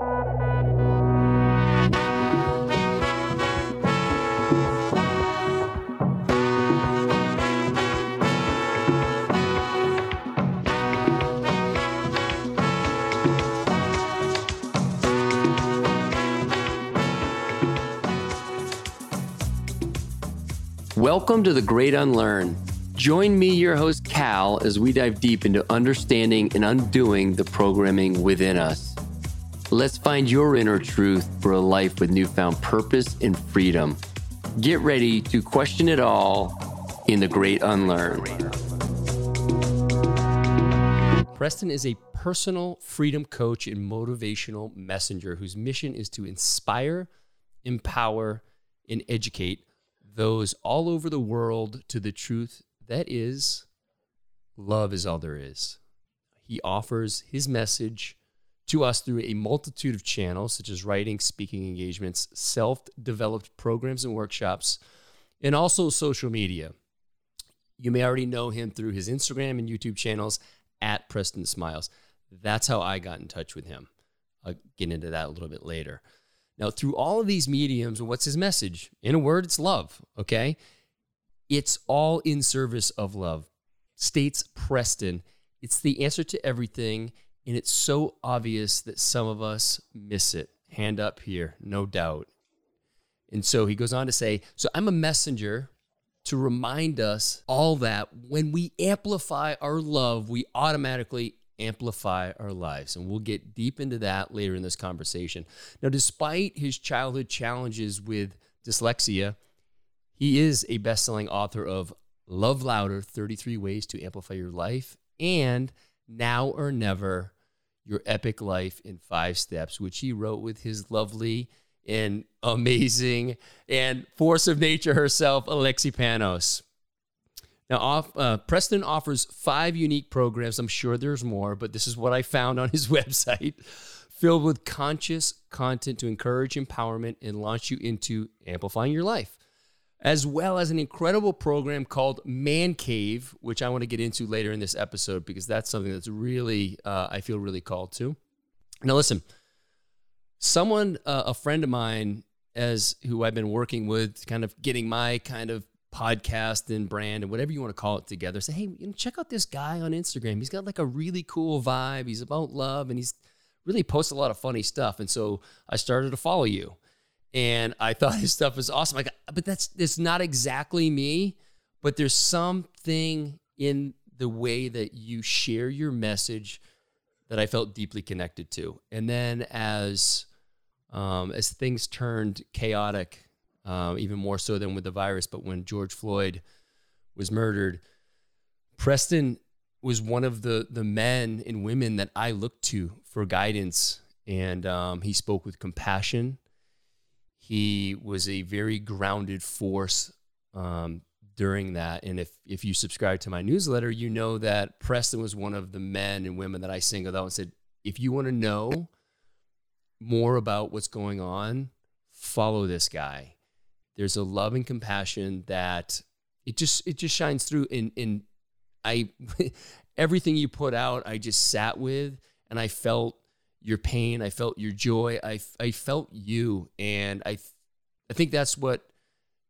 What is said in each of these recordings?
Welcome to the Great Unlearn. Join me, your host, Cal, as we dive deep into understanding and undoing the programming within us. Let's find your inner truth for a life with newfound purpose and freedom. Get ready to question it all in the Great Unlearn. Preston is a personal freedom coach and motivational messenger whose mission is to inspire, empower, and educate those all over the world to the truth that is, love is all there is. He offers his message to us through a multitude of channels, such as writing, speaking engagements, self developed programs and workshops, and also social media. You may already know him through his Instagram and YouTube channels at Preston Smiles. That's how I got in touch with him. I'll get into that a little bit later. Now, through all of these mediums, what's his message? In a word, it's love, okay? It's all in service of love. States Preston. It's the answer to everything, and it's so obvious that some of us miss it. Hand up here, no doubt. And so he goes on to say, So I'm a messenger to remind us all that when we amplify our love, we automatically amplify our lives. And we'll get deep into that later in this conversation. Now, despite his childhood challenges with dyslexia, he is a best selling author of Love Louder 33 Ways to Amplify Your Life and Now or Never Your Epic Life in Five Steps, which he wrote with his lovely and amazing and force of nature herself, Alexi Panos. Now, off, uh, Preston offers five unique programs. I'm sure there's more, but this is what I found on his website filled with conscious content to encourage empowerment and launch you into amplifying your life, as well as an incredible program called Man Cave, which I want to get into later in this episode because that's something that's really, uh, I feel really called to. Now, listen, someone, uh, a friend of mine, as who I've been working with, kind of getting my kind of podcast and brand and whatever you want to call it together. Say, hey, you know, check out this guy on Instagram. He's got like a really cool vibe. He's about love and he's really posts a lot of funny stuff. And so I started to follow you. And I thought his stuff was awesome. Like, but that's it's not exactly me, but there's something in the way that you share your message that I felt deeply connected to. And then as um, as things turned chaotic uh, even more so than with the virus. But when George Floyd was murdered, Preston was one of the the men and women that I looked to for guidance, and um, he spoke with compassion. He was a very grounded force um, during that. And if if you subscribe to my newsletter, you know that Preston was one of the men and women that I singled out and said, if you want to know more about what's going on, follow this guy. There's a love and compassion that it just it just shines through in in I everything you put out I just sat with and I felt your pain, I felt your joy, I I felt you and I I think that's what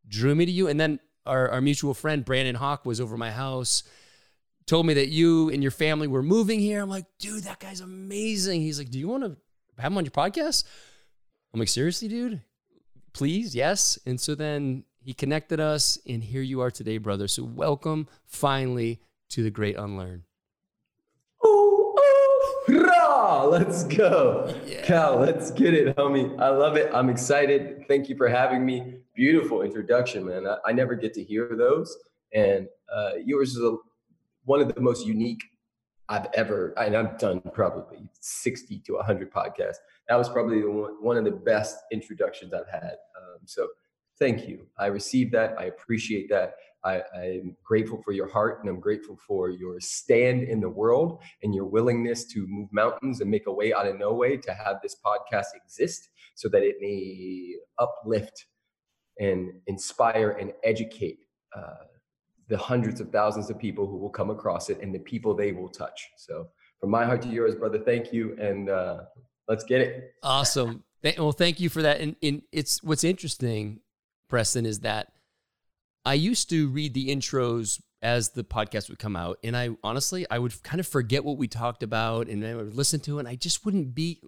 drew me to you and then our, our mutual friend Brandon Hawk was over my house told me that you and your family were moving here. I'm like, dude, that guy's amazing. He's like, do you want to have him on your podcast? I'm like, seriously, dude? please, yes. And so then he connected us, and here you are today, brother. So welcome finally to the Great Unlearn. Let's go. Yeah. Cal, let's get it, homie. I love it. I'm excited. Thank you for having me. Beautiful introduction, man. I, I never get to hear those. And uh, yours is a, one of the most unique I've ever, and I've done probably 60 to 100 podcasts that was probably one, one of the best introductions I've had. Um, so thank you. I received that. I appreciate that. I, am grateful for your heart and I'm grateful for your stand in the world and your willingness to move mountains and make a way out of no way to have this podcast exist so that it may uplift and inspire and educate uh, the hundreds of thousands of people who will come across it and the people they will touch. So from my heart to yours, brother, thank you. And uh, Let's get it. Awesome. Well, thank you for that. And, and it's what's interesting, Preston, is that I used to read the intros as the podcast would come out, and I honestly I would kind of forget what we talked about, and then I would listen to it, and I just wouldn't be.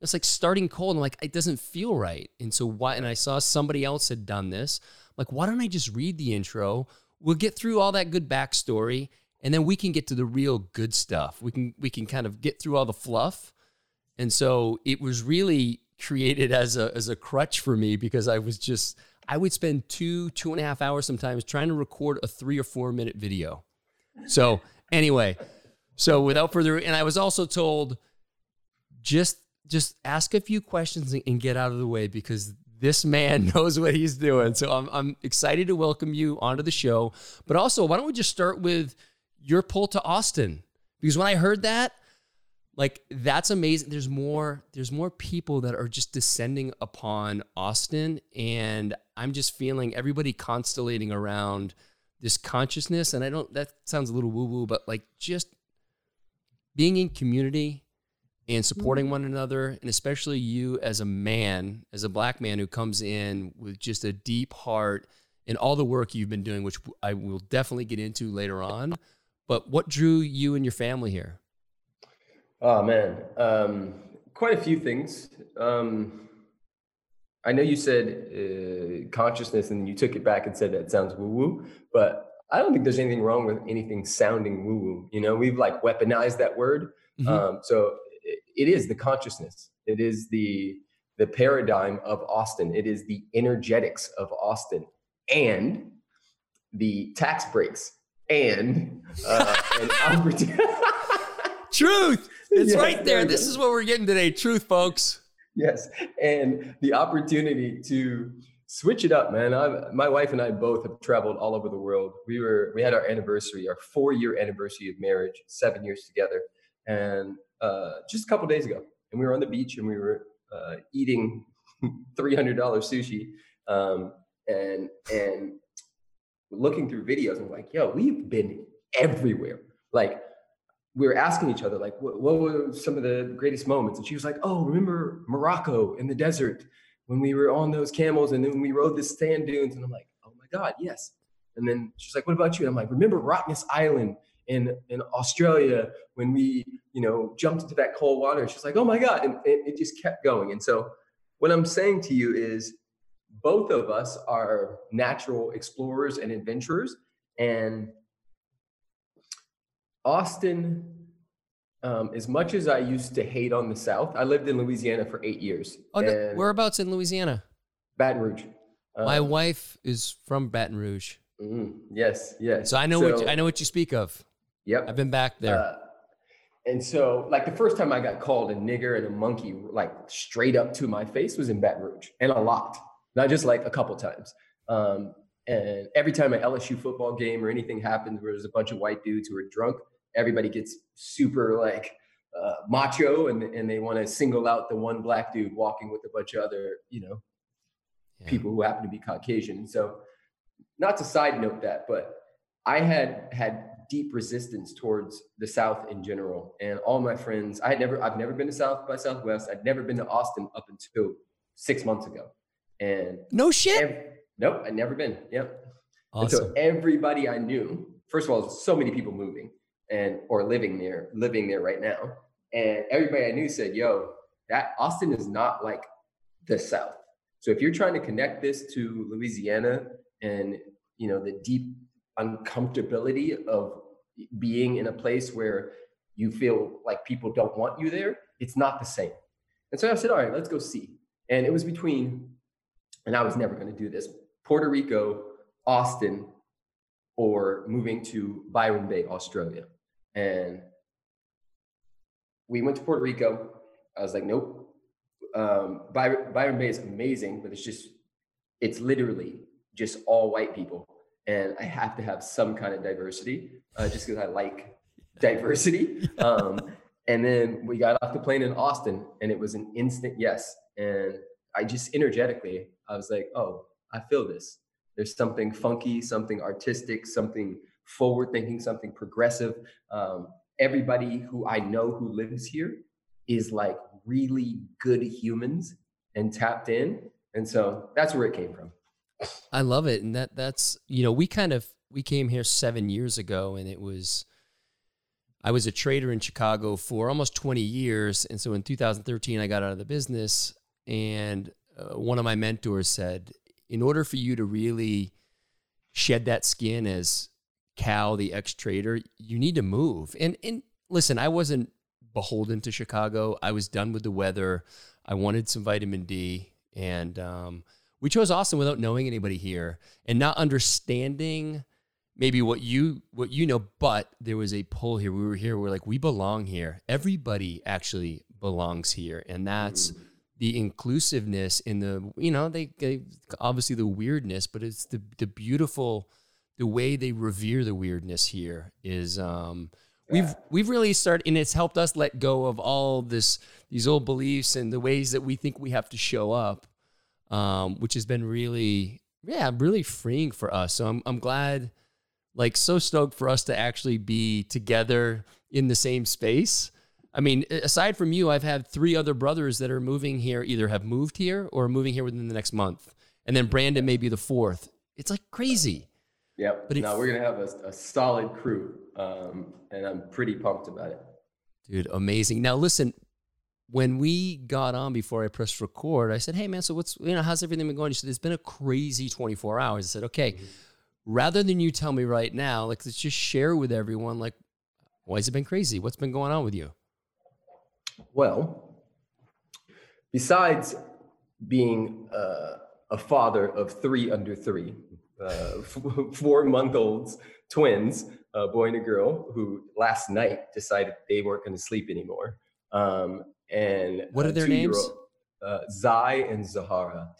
It's like starting cold, and like it doesn't feel right. And so why? And I saw somebody else had done this. I'm like, why don't I just read the intro? We'll get through all that good backstory, and then we can get to the real good stuff. We can we can kind of get through all the fluff. And so it was really created as a as a crutch for me because I was just I would spend two two and a half hours sometimes trying to record a three or four minute video. So anyway, so without further, and I was also told just just ask a few questions and get out of the way because this man knows what he's doing. So I'm I'm excited to welcome you onto the show. But also, why don't we just start with your pull to Austin? Because when I heard that, like that's amazing. There's more there's more people that are just descending upon austin and i'm just feeling everybody constellating around this consciousness. And i don't that sounds a little woo woo but like just being in community and supporting mm-hmm. one another and especially you as a man as a black man who comes in with just a deep heart and all the work you've been doing which i will definitely get into later on. But what drew you and your family here Oh man, um, quite a few things. Um, I know you said uh, consciousness, and you took it back and said that sounds woo woo, but I don't think there's anything wrong with anything sounding woo woo. You know, we've like weaponized that word, mm-hmm. um, so it, it is the consciousness. It is the the paradigm of Austin. It is the energetics of Austin, and the tax breaks and uh, and opportunity. Truth. It's yes, right there. this is what we're getting today. Truth, folks. Yes. And the opportunity to switch it up, man. I, my wife and I both have traveled all over the world. We were we had our anniversary, our four year anniversary of marriage, seven years together, and uh, just a couple days ago, and we were on the beach and we were uh, eating three hundred dollars sushi, um, and and looking through videos. and like, yo, we've been everywhere. We were asking each other like what, what, were some of the greatest moments? And she was like oh remember morocco in the desert when we were on those camels and then we rode the sand dunes? And i'm like oh my god yes. And then she's like what about you? And i'm like remember rottnest island in in australia when we you know jumped into that cold water? She's like oh my god and, and it just kept going. And so what i'm saying to you is both of us are natural explorers and adventurers and Austin, um, as much as I used to hate on the South, I lived in Louisiana for eight years. Oh, no, whereabouts in Louisiana? Baton Rouge. Um, My wife is from Baton Rouge. Mm, yes, yes. So I know so, what you, I know what you speak of. Yep, I've been back there. Uh, and so, like the first time I got called a nigger and a monkey, like straight up to my face, was in Baton Rouge, and a lot, not just like a couple times. Um, and every time an LSU football game or anything happens where there's a bunch of white dudes who are drunk, everybody gets super like uh, macho and, and they want to single out the one black dude walking with a bunch of other, you know, yeah. people who happen to be Caucasian. So not to side note that, but I had had deep resistance towards the South in general. And all my friends, I had never, I've never been to South by Southwest. I'd never been to Austin up until six months ago. And no shit. nope, I'd never been. Yep. Awesome. And so everybody I knew, first of all, so many people moving and or living there, living there right now. And everybody I knew said, yo, that Austin is not like the South. So if you're trying to connect this to Louisiana and you know the deep uncomfortability of being in a place where you feel like people don't want you there, it's not the same. And so I said, all right, let's go see. And it was between, and I was never going to do this, Puerto Rico, Austin, or moving to Byron Bay, Australia. And we went to Puerto Rico. I was like, nope. Um, Byron, Byron Bay is amazing, but it's just, it's literally just all white people. And I have to have some kind of diversity uh, just because I like diversity. Um, and then we got off the plane in Austin and it was an instant yes. And I just energetically, I was like, oh, I feel this. There's something funky, something artistic, something forward thinking, something progressive. Um, everybody who I know who lives here is like really good humans and tapped in. And so that's where it came from. I love it. And that that's, you know, we kind of we came here 7 years ago and it was I was a trader in Chicago for almost 20 years and so in 2013 I got out of the business and uh, one of my mentors said in order for you to really shed that skin as Cal the ex-trader, you need to move. And and listen, I wasn't beholden to Chicago. I was done with the weather. I wanted some vitamin D, and um, we chose Austin without knowing anybody here and not understanding maybe what you what you know. But there was a pull here. We were here. We're like we belong here. Everybody actually belongs here, and that's. Mm. The inclusiveness in the, you know, they, they obviously the weirdness, but it's the the beautiful, the way they revere the weirdness here is um, We've we've really started, and it's helped us let go of all this these old beliefs and the ways that we think we have to show up, um, which has been really yeah really freeing for us. So I'm I'm glad, like so stoked for us to actually be together in the same space. I mean, aside from you, I've had three other brothers that are moving here, either have moved here or are moving here within the next month, and then Brandon may be the fourth. It's like crazy. Yep. But now we're gonna have a, a solid crew, um, and I'm pretty pumped about it. Dude, amazing. Now listen, when we got on before I pressed record, I said, "Hey man, so what's you know how's everything been going?" You said, "It's been a crazy 24 hours." I said, "Okay." Mm-hmm. Rather than you tell me right now, like let's just share with everyone, like, why has it been crazy? What's been going on with you? Well, besides being uh, a father of three under three, uh, four month olds, twins, a boy and a girl, who last night decided they weren't going to sleep anymore. Um, and what are their names? Uh, Zai and Zahara.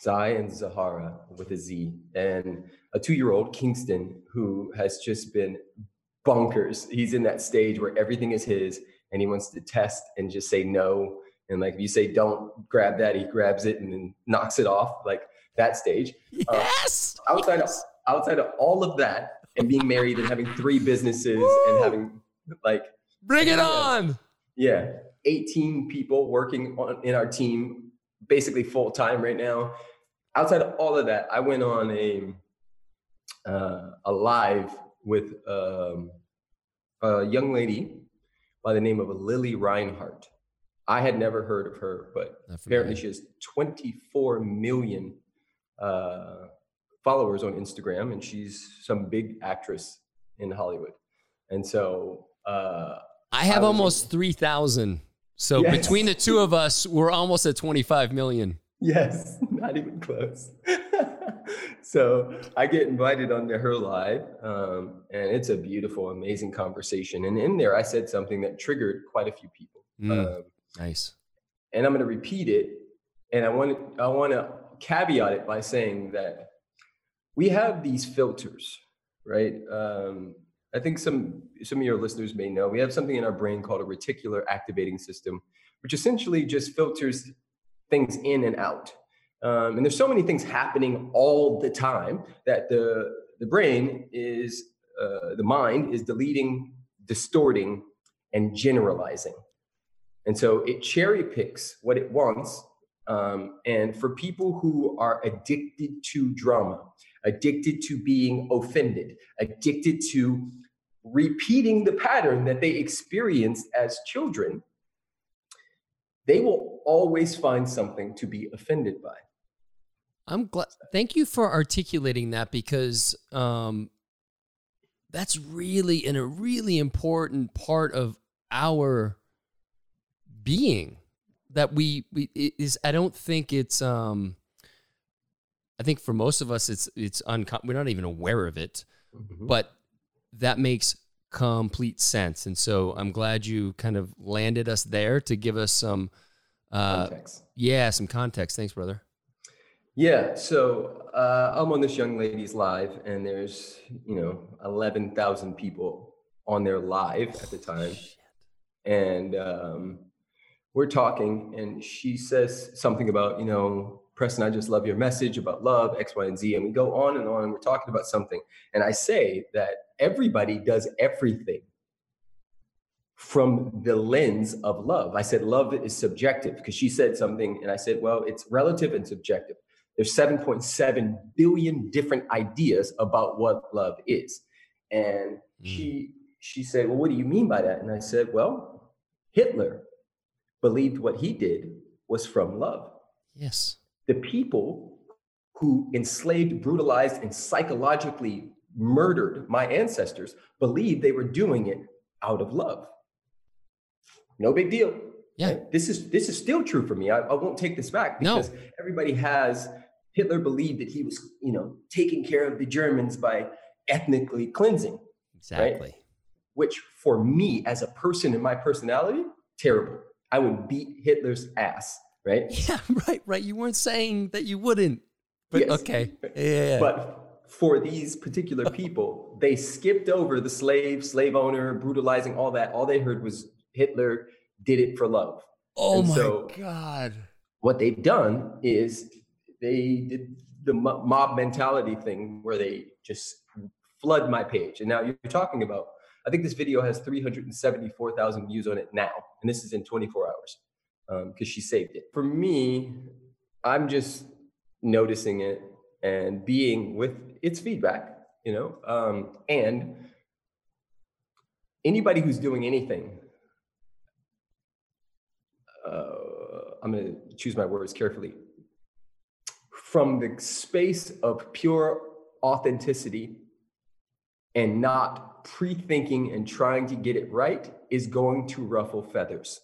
Zai and Zahara with a Z, and a two-year-old Kingston who has just been bonkers. He's in that stage where everything is his, and he wants to test and just say no. And like if you say don't grab that, he grabs it and then knocks it off. Like that stage. Uh, yes. Uh, outside yes. of outside of all of that, and being married and having three businesses Woo! and having like bring it on. Yeah, 18 people working on in our team, basically full time right now. Outside of all of that, I went on a uh, a live with um, a young lady by the name of Lili Reinhart. I had never heard of her, but apparently she has 24 million uh, followers on Instagram, and she's some big actress in Hollywood. And so uh, I have I almost three thousand. So yes. between the two of us, we're almost at twenty five million. Yes, not even close. so I get invited onto her live, um, and it's a beautiful, amazing conversation. And in there, I said something that triggered quite a few people. Mm, um, nice. And I'm going to repeat it. And I want to I want to caveat it by saying that we have these filters, right? Um, I think some some of your listeners may know we have something in our brain called a reticular activating system, which essentially just filters things in and out. Um, and there's so many things happening all the time that the the brain is uh, the mind is deleting, distorting, and generalizing. And so it cherry picks what it wants um, and for people who are addicted to drama, addicted to being offended, addicted to repeating the pattern that they experienced as children, they will always find something to be offended by. I'm glad. Thank you for articulating that because um, that's really in a really important part of our being that we we is I don't think it's um I think for most of us it's it's uncom- we're not even aware of it, mm-hmm. but that makes complete sense. And so I'm glad you kind of landed us there to give us some uh context. yeah, some context. Thanks, brother. Yeah, so uh, I'm on this young lady's live, and there's you know eleven thousand people on their live at the time, and um, we're talking and she says something about, you know, Preston, I just love your message about love, X, Y, and Z. And we go on and on and we're talking about something. And I say that everybody does everything from the lens of love. I said, love is subjective because she said something, and I said, well, it's relative and subjective. There's 7.7 billion different ideas about what love is. And mm. she she said, Well, what do you mean by that? And I said, Well, Hitler believed what he did was from love. Yes. The people who enslaved, brutalized, and psychologically murdered my ancestors believed they were doing it out of love. No big deal. Yeah. Right? This is this is still true for me. I, I won't take this back because no. everybody has Hitler believed that he was, you know, taking care of the Germans by ethnically cleansing. Exactly. Right? Which for me as a person in my personality, terrible. I would beat Hitler's ass, right? Yeah, right, right. You weren't saying that you wouldn't. But yes. okay. Yeah. But for these particular people, they skipped over the slave, slave owner, brutalizing all that. All they heard was Hitler did it for love. Oh and my so god. What they've done is they did the mob mentality thing where they just flood my page. And now you're talking about, I think this video has 374,000 views on it now. And this is in 24 hours because um, she saved it. For me, I'm just noticing it and being with its feedback, you know, um, and anybody who's doing anything, uh, I'm going to choose my words carefully from the space of pure authenticity and not pre thinking and trying to get it right is going to ruffle feathers.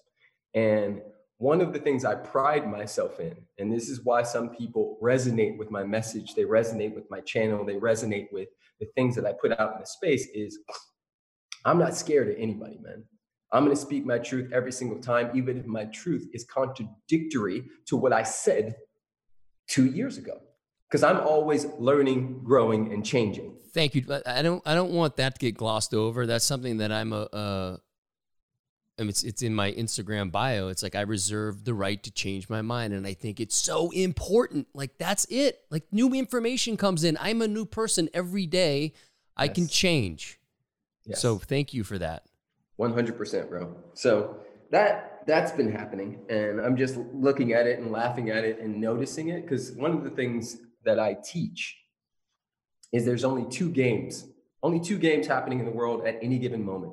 And one of the things I pride myself in, and this is why some people resonate with my message, they resonate with my channel, they resonate with the things that I put out in the space, is I'm not scared of anybody, man. I'm going to speak my truth every single time, even if my truth is contradictory to what I said two years ago because I'm always learning, growing, and changing. Thank you. I don't. I don't want that to get glossed over. That's something that I'm a. a I mean, it's it's in my Instagram bio. It's like I reserve the right to change my mind, and I think it's so important. Like that's it. Like new information comes in. I'm a new person every day. I yes. can change. Yes. So thank you for that. One hundred percent, bro. So that that's been happening and i'm just looking at it and laughing at it and noticing it because one of the things that i teach is there's only two games only two games happening in the world at any given moment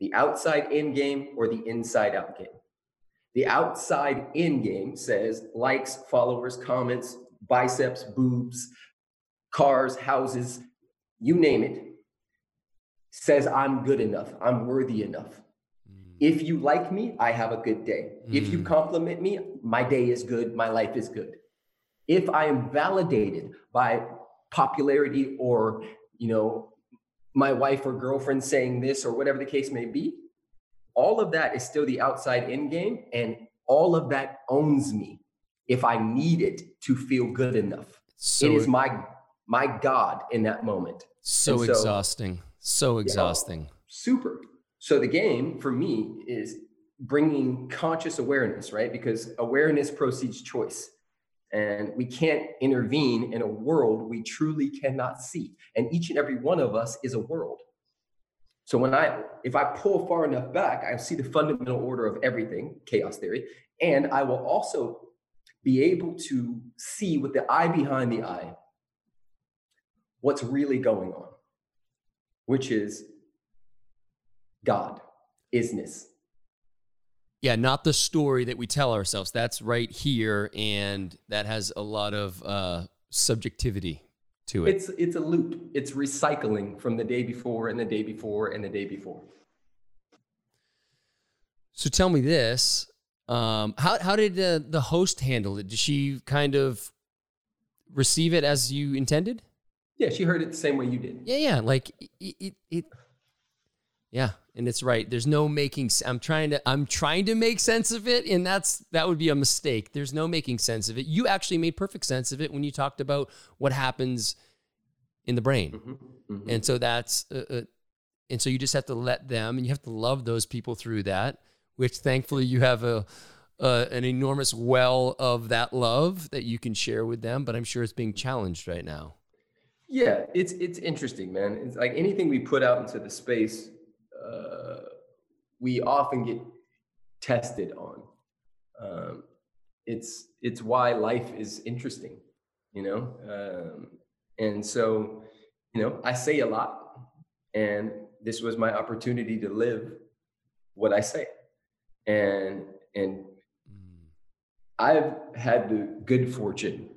the outside in game or the inside out game the outside in game says likes followers comments biceps boobs cars houses you name it says i'm good enough i'm worthy enough if you like me, I have a good day. Mm. If you mm. compliment me, my day is good, my life is good. If I am validated by popularity or, you know, my wife or girlfriend saying this or whatever the case may be, all of that is still the outside in game and all of that owns me if I need it to feel good enough. So, it is my my god in that moment. So, so exhausting. So exhausting. Know, super. So the game for me is bringing conscious awareness, right? Because awareness proceeds choice. And we can't intervene in a world we truly cannot see. And each and every one of us is a world. So when I if I pull far enough back, I see the fundamental order of everything, chaos theory, and I will also be able to see with the eye behind the eye what's really going on, which is God, isness. Yeah, not the story that we tell ourselves. That's right here, and that has a lot of uh, subjectivity to it. It's it's a loop. It's recycling from the day before and the day before and the day before. So tell me this: um, how how did uh, the host handle it? Did she kind of receive it as you intended? Yeah, she heard it the same way you did. Yeah, yeah. Like it, it, it yeah, and it's right. There's no making. I'm trying to. I'm trying to make sense of it, and that's that would be a mistake. There's no making sense of it. You actually made perfect sense of it when you talked about what happens in the brain, mm-hmm, mm-hmm. and so that's. Uh, uh, and so you just have to let them, and you have to love those people through that. Which thankfully you have a. Uh, an enormous well of that love that you can share with them, but I'm sure it's being challenged right now. Yeah, it's it's interesting, man. It's like anything we put out into the space uh, we often get tested on. Um, it's it's why life is interesting, you know. Um, and so, you know, I say a lot, and this was my opportunity to live what I say, and and I've had the good fortune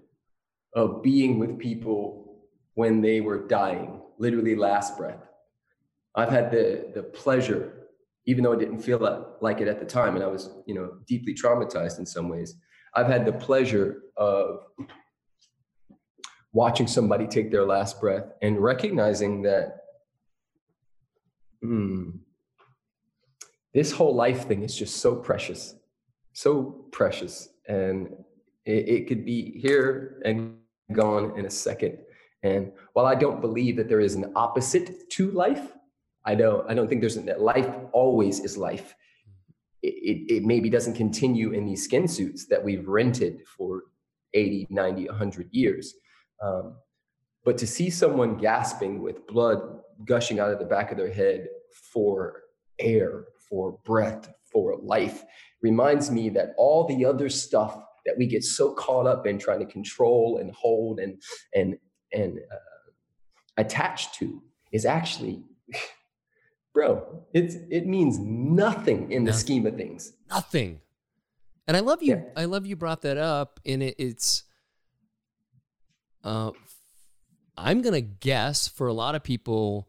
of being with people when they were dying, literally last breath. I've had the the pleasure even though I didn't feel like it at the time and i was you know deeply traumatized in some ways i've had the pleasure of watching somebody take their last breath and recognizing that hmm, this whole life thing is just so precious so precious and it, it could be here and gone in a second. And while i don't believe that there is an opposite to life I don't I don't think there's that life always is life. It, it, it, maybe doesn't continue in these skin suits that we've rented for 80, 90, 100 years. Um, but to see someone gasping with blood gushing out of the back of their head for air, for breath, for life reminds me that all the other stuff that we get so caught up in trying to control and hold and and and uh, attach to is actually bro, it's it means nothing in the nothing. scheme of things. Nothing. And I love you. Yeah. I love you brought that up. And it, it's, uh, I'm gonna guess for a lot of people,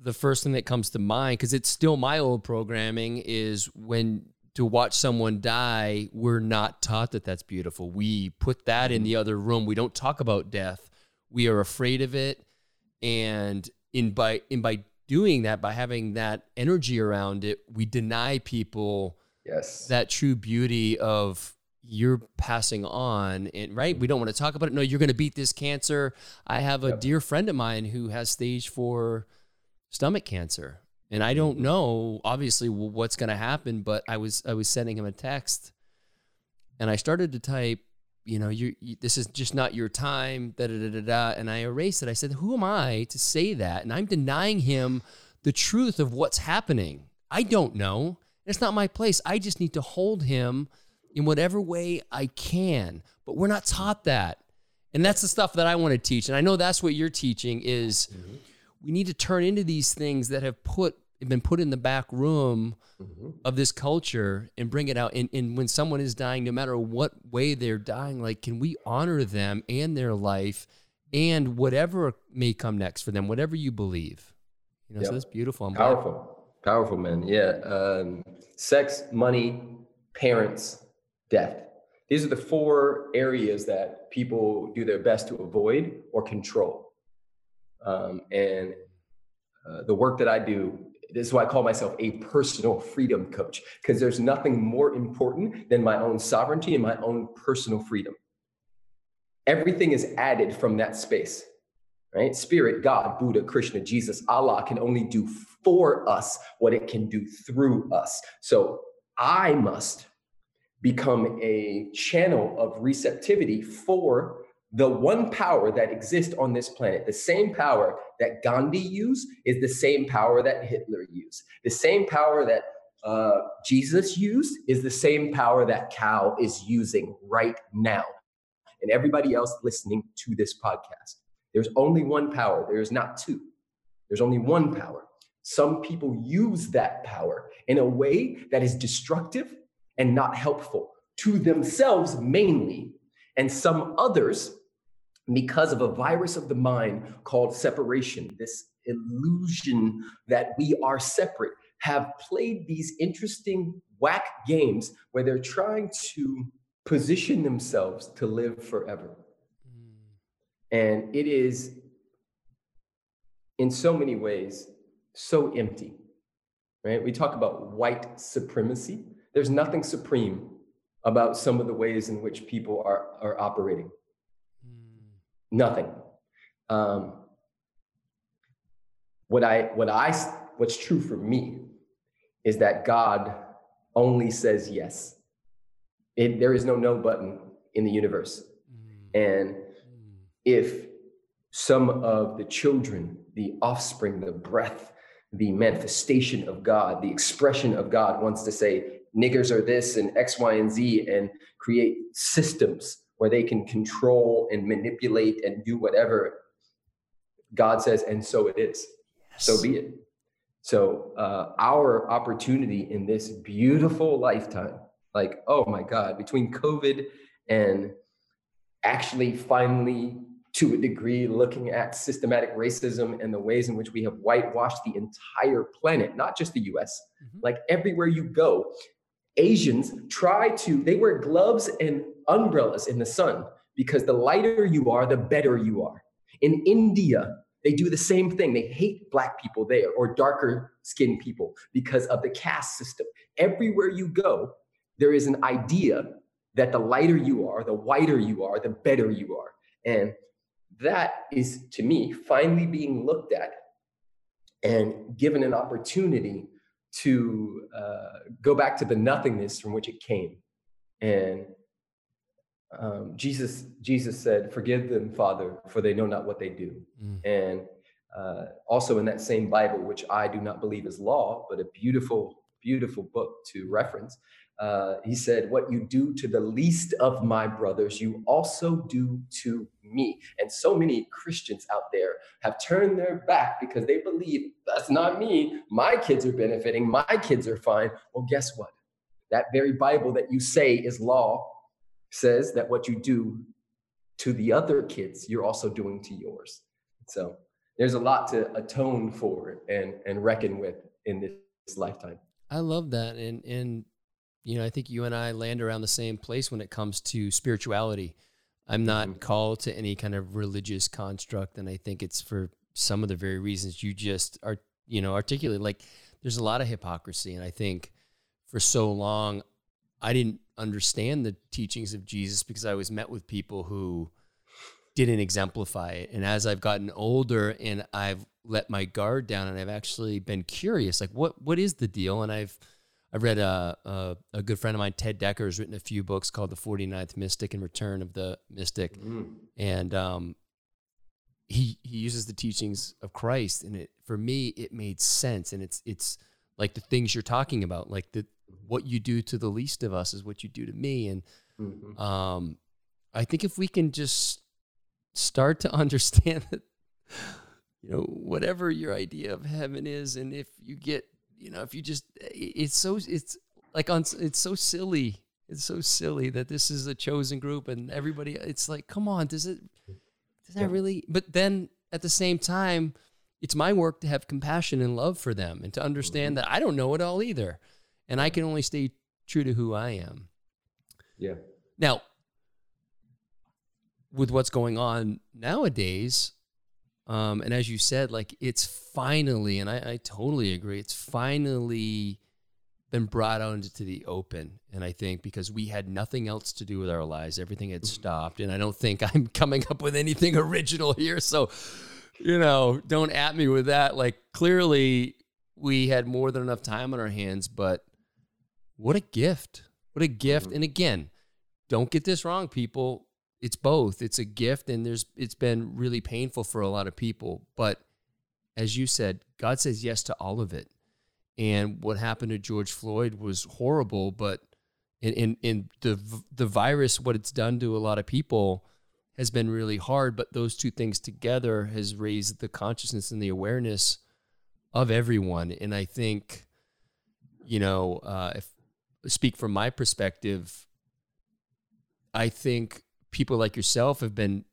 the first thing that comes to mind because it's still my old programming is when to watch someone die, we're not taught that that's beautiful. We put that in mm-hmm. the other room. We don't talk about death. We are afraid of it, and in by in by doing that by having that energy around it, we deny people yes. that true beauty of you're passing on and right? We don't want to talk about it. No you're going to beat this cancer. I have a yep. dear friend of mine who has stage 4 stomach cancer. And i don't mm-hmm. know obviously what's going to happen but i was i was sending him a text and i started to type you know, you, you, this is just not your time, da, da da da da. And I erased it. I said, who am I to say that? And I'm denying him the truth of what's happening. I don't know. It's not my place. I just need to hold him in whatever way I can. But we're not taught that. And that's the stuff that I want to teach. And I know that's what you're teaching is mm-hmm. we need to turn into these things that have put been put in the back room mm-hmm. of this culture and bring it out. And, and when someone is dying, no matter what way they're dying, like, can we honor them and their life and whatever may come next for them, whatever you believe? You know, yep. so that's beautiful. I'm powerful, glad. powerful, man. Yeah. Um, sex, money, parents, death. These are the four areas that people do their best to avoid or control. Um, and uh, the work that I do this is why I call myself a personal freedom coach, because there's nothing more important than my own sovereignty and my own personal freedom. Everything is added from that space, right? Spirit, God, Buddha, Krishna, Jesus, Allah can only do for us what it can do through us. So I must become a channel of receptivity for the one power that exists on this planet, the same power that Gandhi used, is the same power that Hitler used. The same power that uh, Jesus used is the same power that Cal is using right now. And everybody else listening to this podcast. There's only one power, there's not two. There's only one power. Some people use that power in a way that is destructive and not helpful to themselves mainly and some others, because of a virus of the mind called separation, this illusion that we are separate, have played these interesting whack games where they're trying to position themselves to live forever. Mm. And it is, in so many ways, so empty. Right? We talk about white supremacy. There's nothing supreme about some of the ways in which people are, are operating. Nothing. Um, what I, what I, what's true for me is that God only says yes. It, there is no no button in the universe. Mm. And mm. if some of the children, the offspring, the breath the manifestation of God, the expression of God wants to say niggers are this and X, Y, and Z and create systems where they can control and manipulate and do whatever God says, and so it is. Yes. So be it. So, uh, our opportunity in this beautiful lifetime, like, oh my God, between COVID and actually finally, to a degree, looking at systematic racism and the ways in which we have whitewashed the entire planet, not just the US, mm-hmm. like everywhere you go, Asians try to, they wear gloves and umbrellas in the sun because the lighter you are, the better you are. In India, they do the same thing. They hate black people there or darker skinned people because of the caste system. Everywhere you go, there is an idea that the lighter you are, the whiter you are, the better you are. And that is, to me, finally being looked at and given an opportunity to uh, go back to the nothingness from which it came. And um, Jesus, Jesus said, "Forgive them, Father, for they know not what they do." Mm. And uh, also in that same Bible, which I do not believe is law, but a beautiful, beautiful book to reference, uh, he said, What you do to the least of my brothers, you also do to me. And so many Christians out there have turned their back because they believe that's not me. My kids are benefiting, my kids are fine. Well, guess what? That very Bible that you say is law says that what you do to the other kids, you're also doing to yours. So there's a lot to atone for and, and reckon with in this lifetime. I love that. And, and, you know, I think you and I land around the same place when it comes to spirituality. I'm not mm-hmm. called to any kind of religious construct, and I think it's for some of the very reasons you just are, you know, articulate. Like, there's a lot of hypocrisy, and I think for so long I didn't understand the teachings of Jesus because I was met with people who didn't exemplify it. And as I've gotten older and I've let my guard down, and I've actually been curious, like, what what is the deal? And I've I've read a, a, a, good friend of mine, Ted Dekker, has written a few books called The 49th Mystic and Return of the Mystic. Mm. And um, he, he uses the teachings of Christ. And it, for me, it made sense. And it's, it's like the things you're talking about, like the, what you do to the least of us is what you do to me. And mm-hmm. um, I think if we can just start to understand that, you know, whatever your idea of heaven is, and if you get you know, if you just, it's so, it's like on, it's so silly. It's so silly that this is a chosen group and everybody, it's like, come on, does it, does that really, but then at the same time, it's my work to have compassion and love for them and to understand mm-hmm. that I don't know it all either. And I can only stay true to who I am. Yeah. Now, with what's going on nowadays, um, and as you said, like it's finally, and I, I totally agree, it's finally been brought out into the open. And I think because we had nothing else to do with our lives, everything had stopped. And I don't think I'm coming up with anything original here. So, you know, don't at me with that. Like clearly we had more than enough time on our hands, but what a gift. What a gift. Mm-hmm. And again, don't get this wrong, people it's both. It's a gift and there's it's been really painful for a lot of people, but as you said, God says yes to all of it. And what happened to George Floyd was horrible, but in in, the the virus what it's done to a lot of people has been really hard, but those two things together has raised the consciousness and the awareness of everyone. And I think, you know, uh, if speak from my perspective, I think people like yourself have been,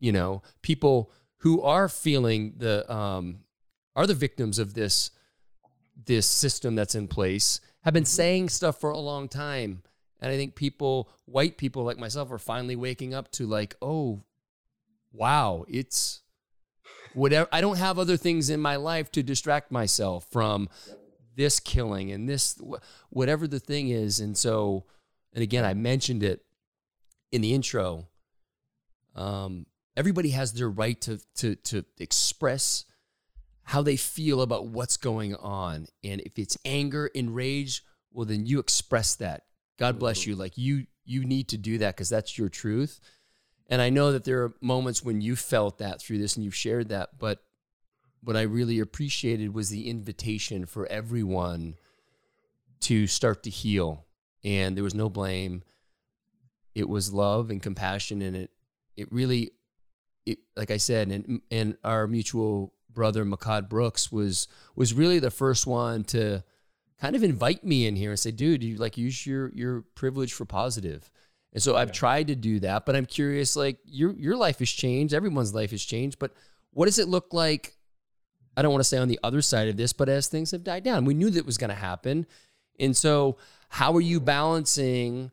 you know, people who are feeling the um, are the victims of this this system that's in place have been saying stuff for a long time. And I think people, white people like myself, are finally waking up to like, oh, wow, it's whatever. I don't have other things in my life to distract myself from this killing and this, whatever the thing is. And so, and again, I mentioned it in the intro, um, everybody has their right to to to express how they feel about what's going on, and if it's anger and rage, well, then you express that. God bless you. Like you you need to do that because that's your truth. And I know that there are moments when you felt that through this and you've shared that, but what I really appreciated was the invitation for everyone to start to heal. And there was no blame. It was love and compassion. And it, it really, it, like I said, and, and our mutual brother, Makad Brooks, was, was really the first one to kind of invite me in here and say, dude, you like use your, your privilege for positive. And so I've tried to do that, but I'm curious, like your, your life has changed. Everyone's life has changed, but what does it look like I don't want to say on the other side of this, but as things have died down, we knew that was going to happen. And so, how are you balancing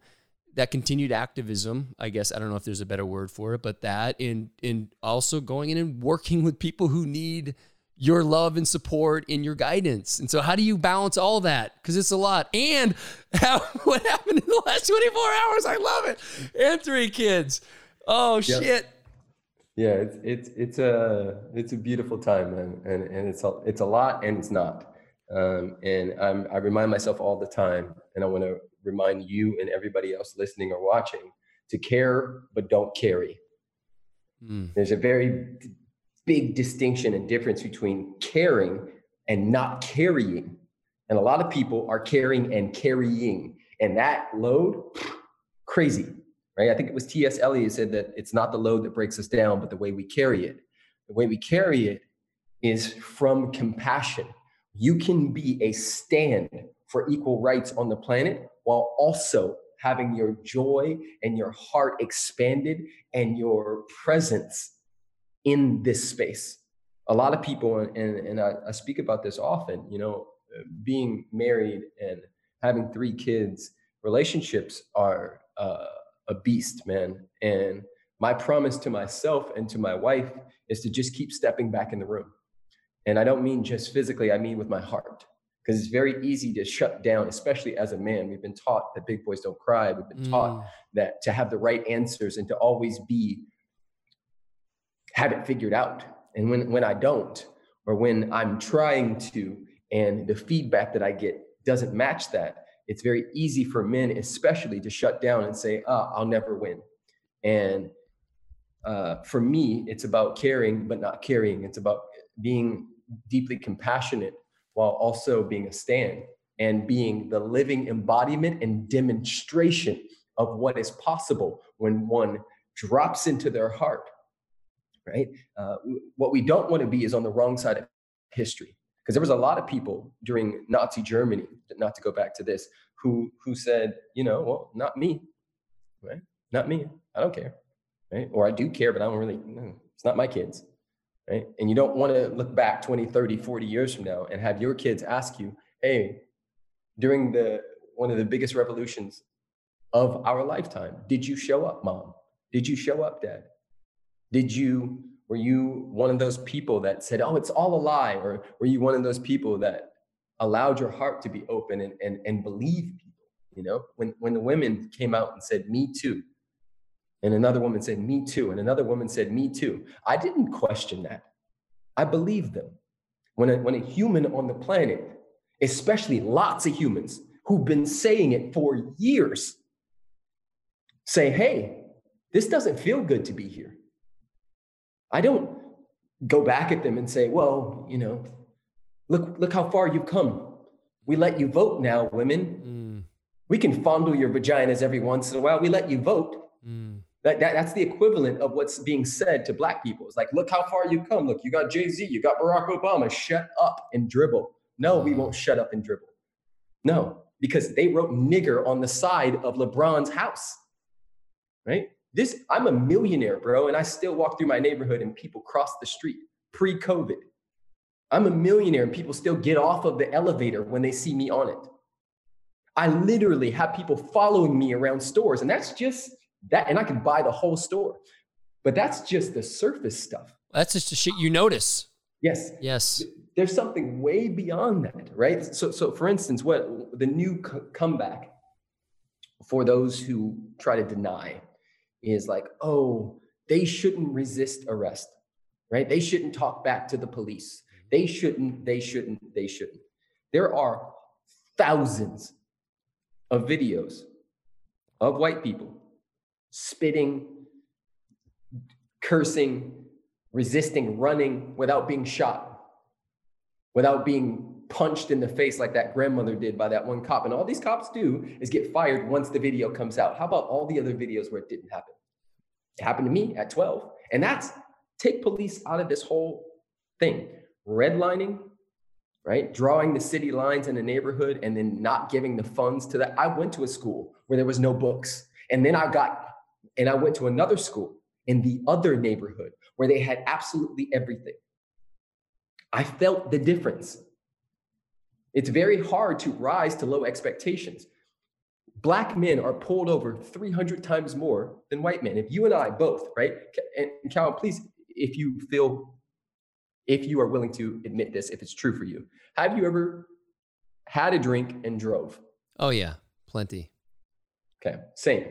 that continued activism? I guess I don't know if there's a better word for it, but that in in also going in and working with people who need your love and support and your guidance. And so, how do you balance all that? Because it's a lot. And how, what happened in the last 24 hours? I love it. And three kids. Oh yep. shit yeah it's it's it's a it's a beautiful time man and and it's a it's a lot and it's not um, and I'm, i remind myself all the time and i want to remind you and everybody else listening or watching to care but don't carry mm. there's a very big distinction and difference between caring and not carrying and a lot of people are caring and carrying and that load crazy right? I think it was T.S. Eliot said that it's not the load that breaks us down, but the way we carry it. The way we carry it is from compassion. You can be a stand for equal rights on the planet while also having your joy and your heart expanded and your presence in this space. A lot of people, and, and I, I speak about this often, you know, being married and having three kids, relationships are uh, a beast, man. And my promise to myself and to my wife is to just keep stepping back in the room. And I don't mean just physically, I mean with my heart. Because it's very easy to shut down, especially as a man. We've been taught that big boys don't cry. We've been mm. taught that to have the right answers and to always be, have it figured out. And when, when I don't, or when I'm trying to, and the feedback that I get doesn't match that, it's very easy for men, especially, to shut down and say, oh, I'll never win. And uh, for me, it's about caring, but not carrying. It's about being deeply compassionate while also being a stand and being the living embodiment and demonstration of what is possible when one drops into their heart, right? Uh, what we don't want to be is on the wrong side of history because there was a lot of people during Nazi Germany, not to go back to this, who who said, you know, well, not me, right? Not me. I don't care, right? Or I do care, but I don't really. No, it's not my kids, right? And you don't want to look back 20, 30, 40 years from now and have your kids ask you, hey, during the one of the biggest revolutions of our lifetime, did you show up, mom? Did you show up, dad? Did you were you one of those people that said, oh, it's all a lie? Or were you one of those people that allowed your heart to be open and, and, and believe people? You know, when, when the women came out and said, me too, and another woman said, me too, and another woman said, me too, I didn't question that. I believed them. When a, when a human on the planet, especially lots of humans who've been saying it for years, say, hey, this doesn't feel good to be here. I don't go back at them and say, well, you know, look, look how far you've come. We let you vote now, women. Mm. We can fondle your vaginas every once in a while. We let you vote. Mm. That, that, that's the equivalent of what's being said to black people. It's like, look how far you've come. Look, you got Jay Z, you got Barack Obama. Shut up and dribble. No, we mm-hmm. won't shut up and dribble. No, because they wrote nigger on the side of LeBron's house, right? This, I'm a millionaire, bro, and I still walk through my neighborhood and people cross the street pre COVID. I'm a millionaire and people still get off of the elevator when they see me on it. I literally have people following me around stores, and that's just that, and I can buy the whole store. But that's just the surface stuff. That's just the shit you notice. Yes. Yes. There's something way beyond that, right? So, so for instance, what the new c- comeback for those who try to deny is like, oh, they shouldn't resist arrest, right? They shouldn't talk back to the police. They shouldn't, they shouldn't, they shouldn't. There are thousands of videos of white people spitting, cursing, resisting, running without being shot. without being punched in the face like that grandmother did by that one cop. And all these cops do is get fired once the video comes out. How about all the other videos where it didn't happen? It happened to me at 12. And that's take police out of this whole thing. Redlining, right? Drawing the city lines in a neighborhood and then not giving the funds to that. I went to a school where there was no books. And then I got, and I went to another school in the other neighborhood where they had absolutely everything. I felt the difference. It's very hard to rise to low expectations. Black men are pulled over 300 times more than white men. If you and I both, right? And Cal, please, if you feel, if you are willing to admit this, if it's true for you, have you ever had a drink and drove? Oh, yeah, plenty. Okay, same.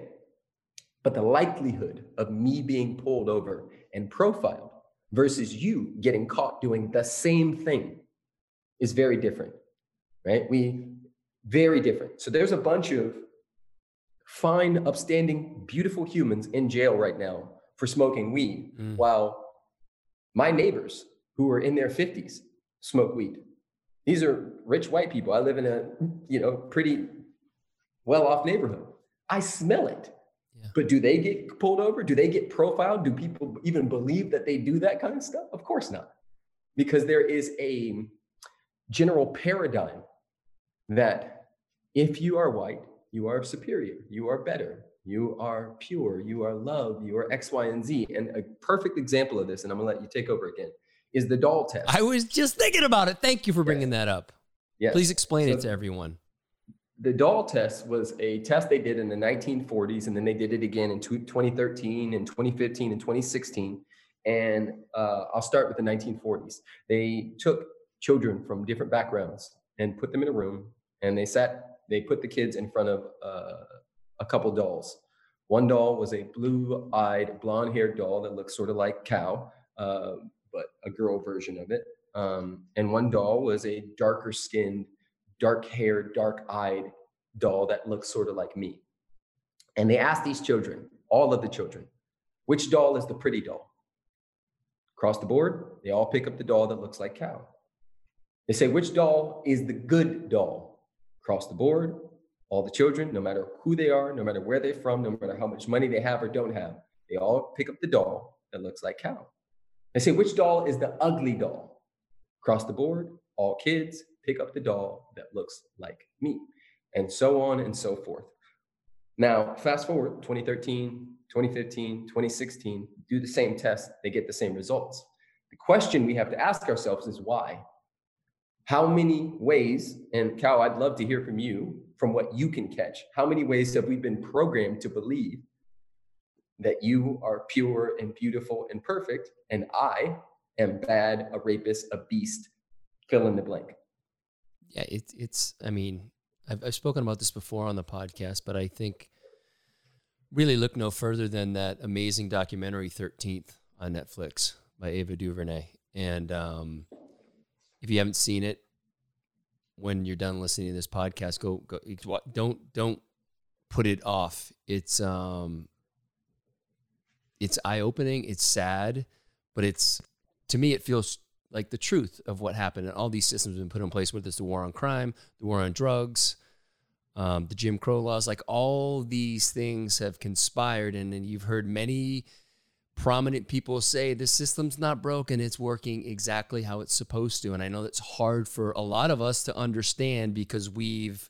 But the likelihood of me being pulled over and profiled versus you getting caught doing the same thing is very different, right? We very different. So there's a bunch of fine, upstanding, beautiful humans in jail right now for smoking weed, mm. while my neighbors who are in their 50s smoke weed. These are rich white people. I live in a, you know, pretty well-off neighborhood. I smell it. But do they get pulled over? Do they get profiled? Do people even believe that they do that kind of stuff? Of course not. Because there is a general paradigm that if you are white, you are superior, you are better, you are pure, you are love, you are X, Y, and Z. And a perfect example of this, and I'm gonna let you take over again, is the doll test. I was just thinking about it. Thank you for bringing yes. that up. Yes. Please explain so, it to everyone the doll test was a test they did in the 1940s and then they did it again in 2013 and 2015 and 2016 and uh, i'll start with the 1940s they took children from different backgrounds and put them in a room and they sat they put the kids in front of uh, a couple dolls. One doll was a blue-eyed blonde-haired doll that looked sort of like Cal uh, but a girl version of it um, and one doll was a darker skinned dark haired, dark eyed doll that looks sort of like me. And they asked these children, all of the children, which doll is the pretty doll? Across the board, they all pick up the doll that looks like Cal. They say, which doll is the good doll? Across the board, all the children, no matter who they are, no matter where they're from, no matter how much money they have or don't have, they all pick up the doll that looks like Cal. They say, which doll is the ugly doll? Across the board, all kids, pick up the doll that looks like me, and so on and so forth. Now, fast forward 2013, 2015, 2016, do the same test, they get the same results. The question we have to ask ourselves is why? How many ways, and Cal, I'd love to hear from you from what you can catch. How many ways have we been programmed to believe that you are pure and beautiful and perfect, and I am bad, a rapist, a beast, fill in the blank? Yeah, it, it's, I mean, I've, I've spoken about this before on the podcast, but I think really look no further than that amazing documentary 13th on Netflix by Ava DuVernay. And um, if you haven't seen it, when you're done listening to this podcast, go, go don't don't put it off. It's um it's eye opening, it's sad, but it's to me it feels like the truth of what happened and all these systems have been put in place whether it's the war on crime the war on drugs um, the jim crow laws like all these things have conspired and, and you've heard many prominent people say the system's not broken it's working exactly how it's supposed to. And i know that's hard for a lot of us to understand because we've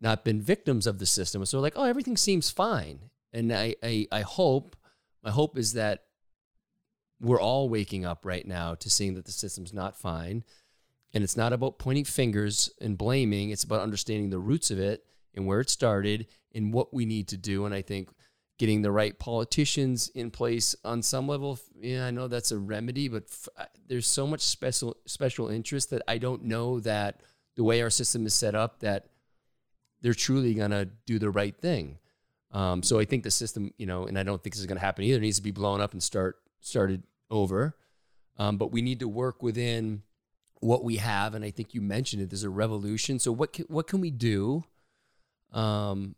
not been victims of the system. So like oh everything seems fine. And i i, I hope my hope is that we're all waking up right now to seeing that the system's not fine. And it's not about pointing fingers and blaming, it's about understanding the roots of it and where it started and what we need to do. And I think getting the right politicians in place on some level, yeah, I know that's a remedy, but f- there's so much special special interest that I don't know that the way our system is set up that they're truly going to do the right thing. Um, so I think the system, you know, and I don't think this is going to happen either, needs to be blown up and start started over. Um, but we need to work within what we have. And I think you mentioned it. There's a revolution. So what can, what can we do um,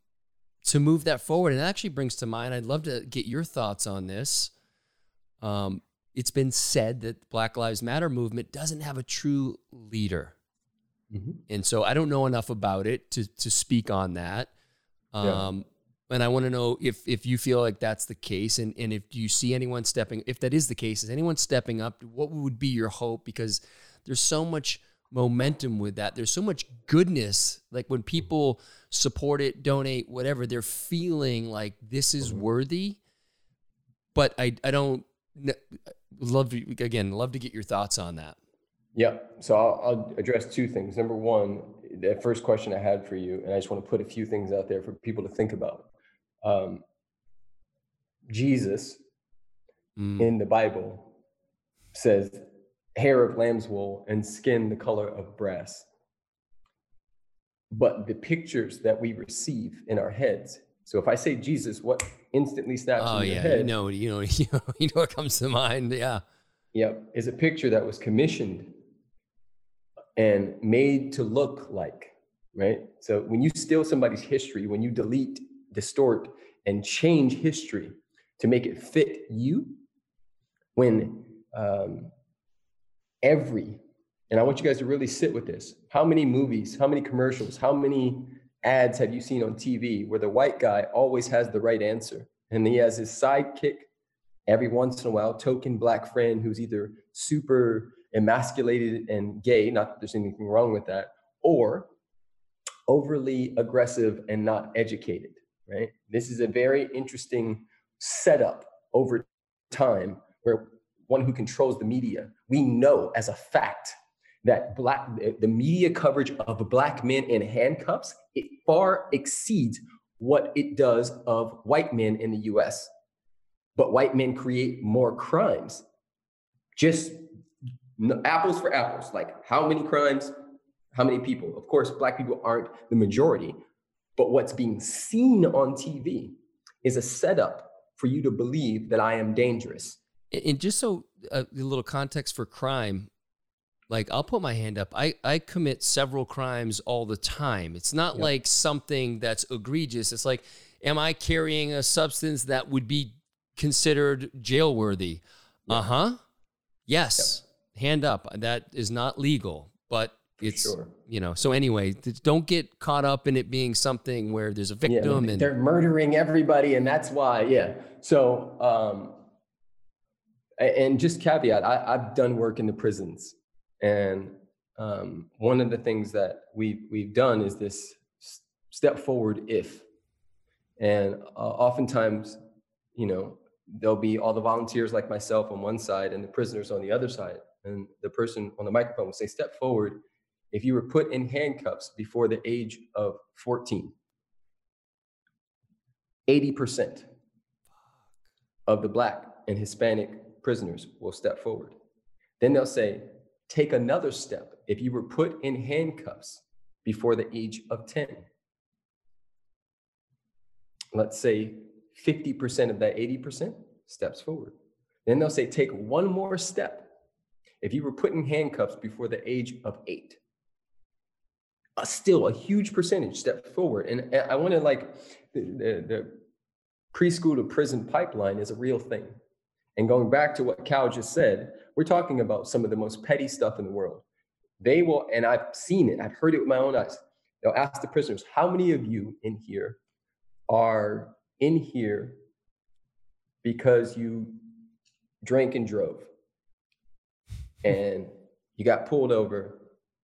to move that forward? And it actually brings to mind. I'd love to get your thoughts on this. Um, it's been said that Black Lives Matter movement doesn't have a true leader. Mm-hmm. And so I don't know enough about it to to speak on that. Um, yeah. And I want to know if if you feel like that's the case and and if you see anyone stepping if that is the case, is anyone stepping up? What would be your hope because there's so much momentum with that. There's so much goodness. Like when people support it, donate, whatever, they're feeling like this is mm-hmm. worthy. But I I don't love to, again love to get your thoughts on that. Yeah. So I'll, I'll, address two things. Number one, the first question I had for you, and I just want to put a few things out there for people to think about. Um, Jesus mm. in the Bible says, hair of lamb's wool and skin the color of brass. But the pictures that we receive in our heads. So if I say Jesus, what instantly snaps oh, in your yeah. head? You know, you know, you know, you know what comes to mind. Yeah. Yep. Is a picture that was commissioned and made to look like, right? So when you steal somebody's history, when you delete, distort, and change history to make it fit you, when um, every, and I want you guys to really sit with this. How many movies, how many commercials, how many ads have you seen on TV where the white guy always has the right answer and he has his sidekick every once in a while, token black friend who's either super emasculated and gay, not that there's anything wrong with that, or overly aggressive and not educated, right? This is a very interesting setup over time where one who controls the media, we know as a fact that black the media coverage of black men in handcuffs it far exceeds what it does of white men in the US. But white men create more crimes. Just apples for apples. Like how many crimes, how many people? Of course, black people aren't the majority, but what's being seen on TV is a setup for you to believe that I am dangerous. And just so uh, a little context for crime, like I'll put my hand up. I, I commit several crimes all the time. It's not yep. like something that's egregious. It's like, am I carrying a substance that would be considered jail worthy? Yep. Uh huh. Yes. Yep hand up. That is not legal, but it's sure. you know. So anyway, don't get caught up in it being something where there's a victim yeah, and they're murdering everybody, and that's why. Yeah. So um, and just caveat, I, I've done work in the prisons, and um, one of the things that we we've done is this step forward if, and uh, oftentimes, you know, there'll be all the volunteers like myself on one side and the prisoners on the other side and the person on the microphone will say, Step forward if you were put in handcuffs before the age of 14. 80% of the Black and Hispanic prisoners will step forward. Then they'll say, Take another step if you were put in handcuffs before the age of 10. Let's say 50% of that 80% steps forward. Then they'll say, Take one more step if you were put in handcuffs before the age of eight, uh, still a huge percentage step forward. And I want to like the, the, the preschool to prison pipeline is a real thing. And going back to what Cal just said, we're talking about some of the most petty stuff in the world. They will, and I've seen it, I've heard it with my own eyes. They'll ask the prisoners, How many of you in here are in here because you drank and drove? and you got pulled over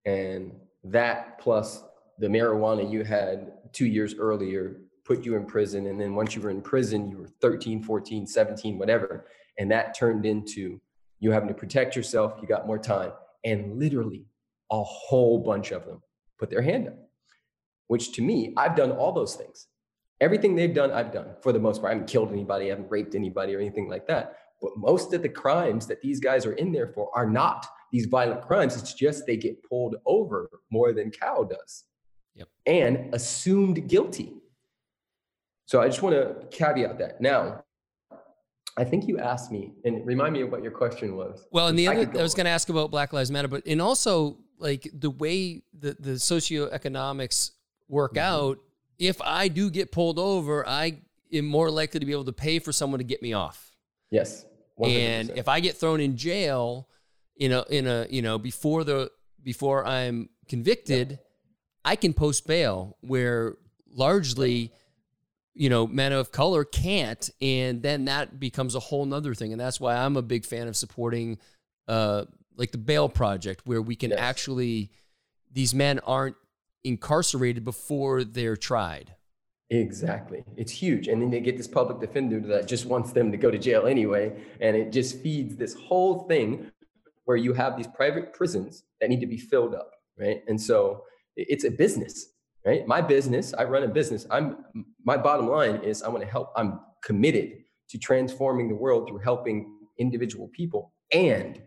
and that plus the marijuana you had two years earlier put you in prison. And then once you were in prison you were 13 14 17 whatever. And that turned into you having to protect yourself. You got more time. And literally a whole bunch of them put their hand up which to me i've done all those things. Everything they've done i've done for the most part. I haven't killed anybody. I haven't raped anybody or anything like that. But most of the crimes that these guys are in there for are not these violent crimes. It's just they get pulled over more than Cal does yep. and assumed guilty. So I just want to caveat that. Now, I think you asked me, and remind me of what your question was. Well, and the I other, I was going to ask about Black Lives Matter, but and also like the way the the socioeconomics work mm-hmm. out. If I do get pulled over, I am more likely to be able to pay for someone to get me off. Yes. 100%. And if I get thrown in jail, in a in a you know before the before I'm convicted, I can post bail where largely you know men of color can't and then that becomes a whole nother thing and that's why i'm a big fan of supporting uh like the bail project where we can Yes. actually these men aren't incarcerated before they're tried Exactly. It's huge. And then they get this public defender that just wants them to go to jail anyway. And it just feeds this whole thing where you have these private prisons that need to be filled up. Right. And so it's a business, right? My business, I run a business. I'm my bottom line is I want to help. I'm committed to transforming the world through helping individual people and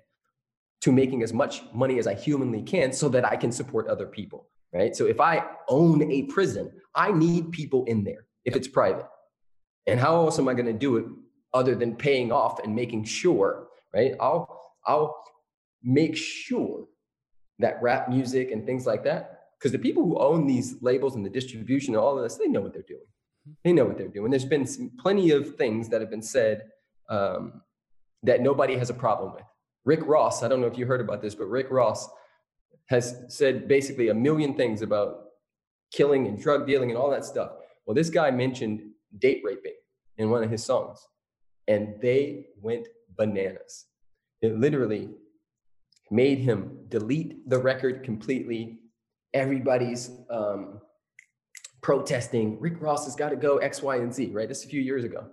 to making as much money as I humanly can so that I can support other people. Right. So if I own a prison, I need people in there if it's private. And how else am I going to do it other than paying off and making sure, right? I'll I'll make sure that rap music and things like that, because the people who own these labels and the distribution and all of this, they know what they're doing. They know what they're doing. There's been some, plenty of things that have been said um, that nobody has a problem with. Rick Ross, I don't know if you heard about this, but Rick Ross has said basically a million things about killing and drug dealing and all that stuff. Well, this guy mentioned date raping in one of his songs, and they went bananas. It literally made him delete the record completely. Everybody's um, protesting. Rick Ross has got to go X, Y, and Z. Right? This is a few years ago.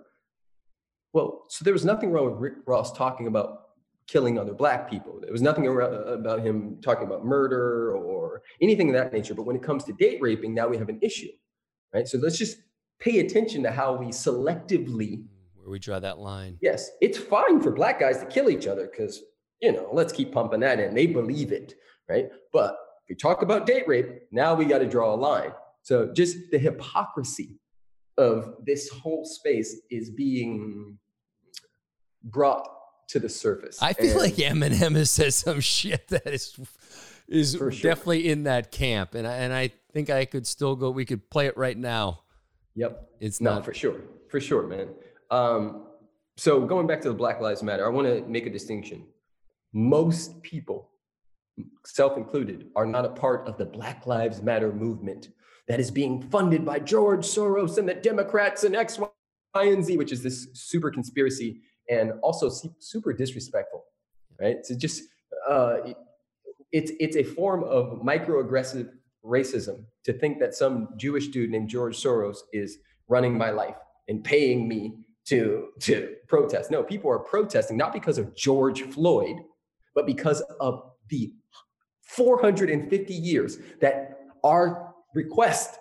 Well, so there was nothing wrong with Rick Ross talking about killing other black people. There was nothing ar- about him talking about murder or anything of that nature. But when it comes to date raping, now we have an issue, right? So let's just pay attention to how we selectively. where we draw that line Yes, it's fine for black guys to kill each other because you know, let's keep pumping that in. They believe it, right? But if we talk about date rape, now we got to draw a line. So just the hypocrisy of this whole space is being brought to the surface. i feel And- like eminem has said some shit that is is sure. definitely in that camp and I, and I think i could still go we could play it right now Yep. it's No, not for sure. For sure, man. Um, so going back to the Black Lives Matter, I want to make a distinction. Most people, self included, are not a part of the Black Lives Matter movement that is being funded by George Soros and the Democrats and X, Y, and Z, which is this super conspiracy and also super disrespectful, right? So just uh, it's it's a form of microaggressive racism to think that some Jewish dude named George Soros is running my life and paying me to to protest. No, people are protesting not because of George Floyd, but because of the 450 years that our request,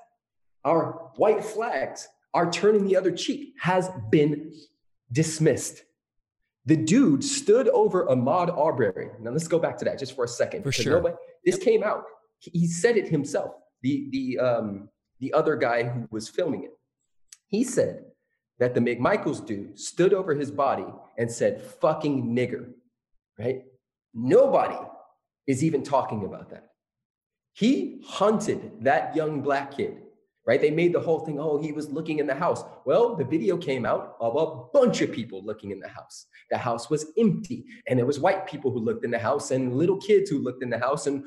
our white flags, our turning the other cheek has been dismissed. The dude stood over Ahmaud Arbery. Now let's go back to that just for a second. For sure. nobody- this came out. He, he said it himself. The the um the other guy who was filming it. He said that the McMichaels dude stood over his body and said "fucking nigger," right? Nobody is even talking about that. He hunted that young black kid, right? They made the whole thing, oh, he was looking in the house. Well, the video came out of a bunch of people looking in the house. The house was empty, and there was white people who looked in the house and little kids who looked in the house, and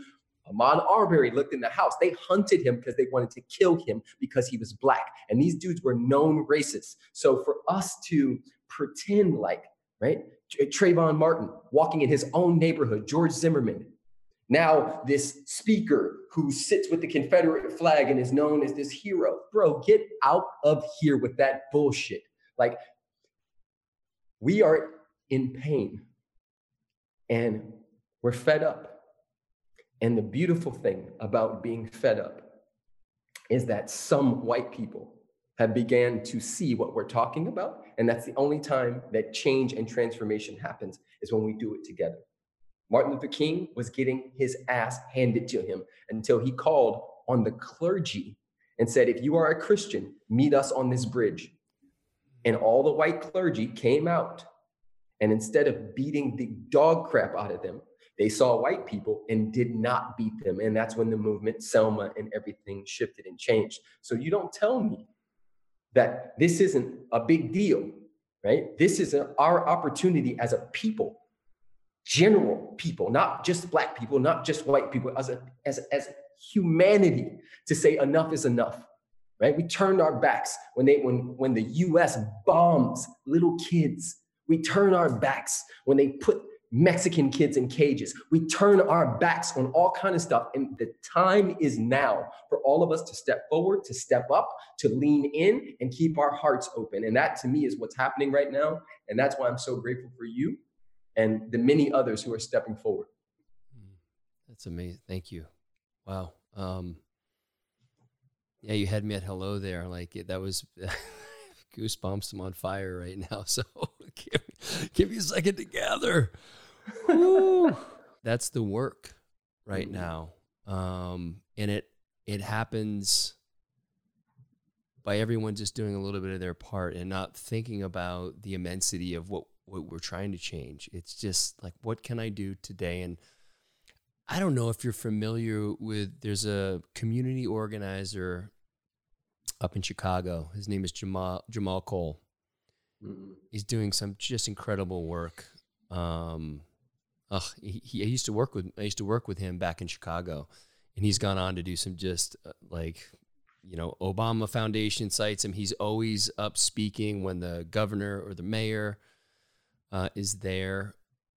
Ahmaud Arbery looked in the house. They hunted him because they wanted to kill him because he was black. And these dudes were known racists. So for us to pretend like, right? Tra- Trayvon Martin walking in his own neighborhood, George Zimmerman, now this speaker who sits with the Confederate flag and is known as this hero. Bro, get out of here with that bullshit. Like, we are in pain and we're fed up. And the beautiful thing about being fed up is that some white people have began to see what we're talking about. And that's the only time that change and transformation happens is when we do it together. Martin Luther King was getting his ass handed to him until he called on the clergy and said, If you are a Christian, meet us on this bridge. And all the white clergy came out. And instead of beating the dog crap out of them, they saw white people and did not beat them. And that's when the movement, Selma, and everything shifted and changed. So you don't tell me that this isn't a big deal right? This is our opportunity as a people, general people, not just black people, not just white people, as a as as humanity to say enough is enough. Right? We turned our backs when they when when the US bombs little kids. We turn our backs when they put Mexican kids in cages. We turn our backs on all kind of stuff. And the time is now for all of us to step forward, to step up, to lean in and keep our hearts open. And that to me is what's happening right now. And that's why I'm so grateful for you and the many others who are stepping forward. Hmm. That's amazing. Thank you. Wow. Um, yeah, you had me at hello there. Like that was goosebumps. I'm on fire right now. So give, give me a second to gather. That's the work right mm-hmm. now. Um, and it it happens by everyone just doing a little bit of their part and not thinking about the immensity of what what we're trying to change. It's just like what can I do today and I don't know if you're familiar with there's a community organizer up in Chicago. His name is Jahmal Jahmal Cole. Mm-hmm. He's doing some just incredible work. Um, ugh, he, he, I used to work with I used to work with him back in Chicago, and he's gone on to do some just uh, like you know Obama Foundation cites him. He's always up speaking when the governor or the mayor uh, is there.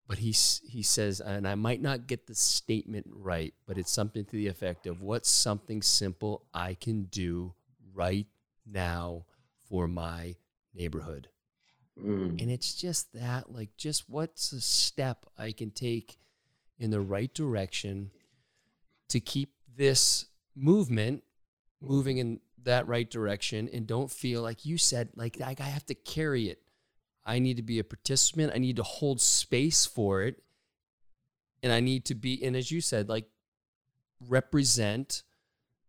But he he says, and I might not get the statement right, but it's something to the effect of what's something simple I can do right now for my neighborhood. Mm. And it's just that, like, just what's a step I can take in the right direction to keep this movement moving in that right direction and don't feel like you said, like, I have to carry it. I need to be a participant. I need to hold space for it. And I need to be, and as you said, like, represent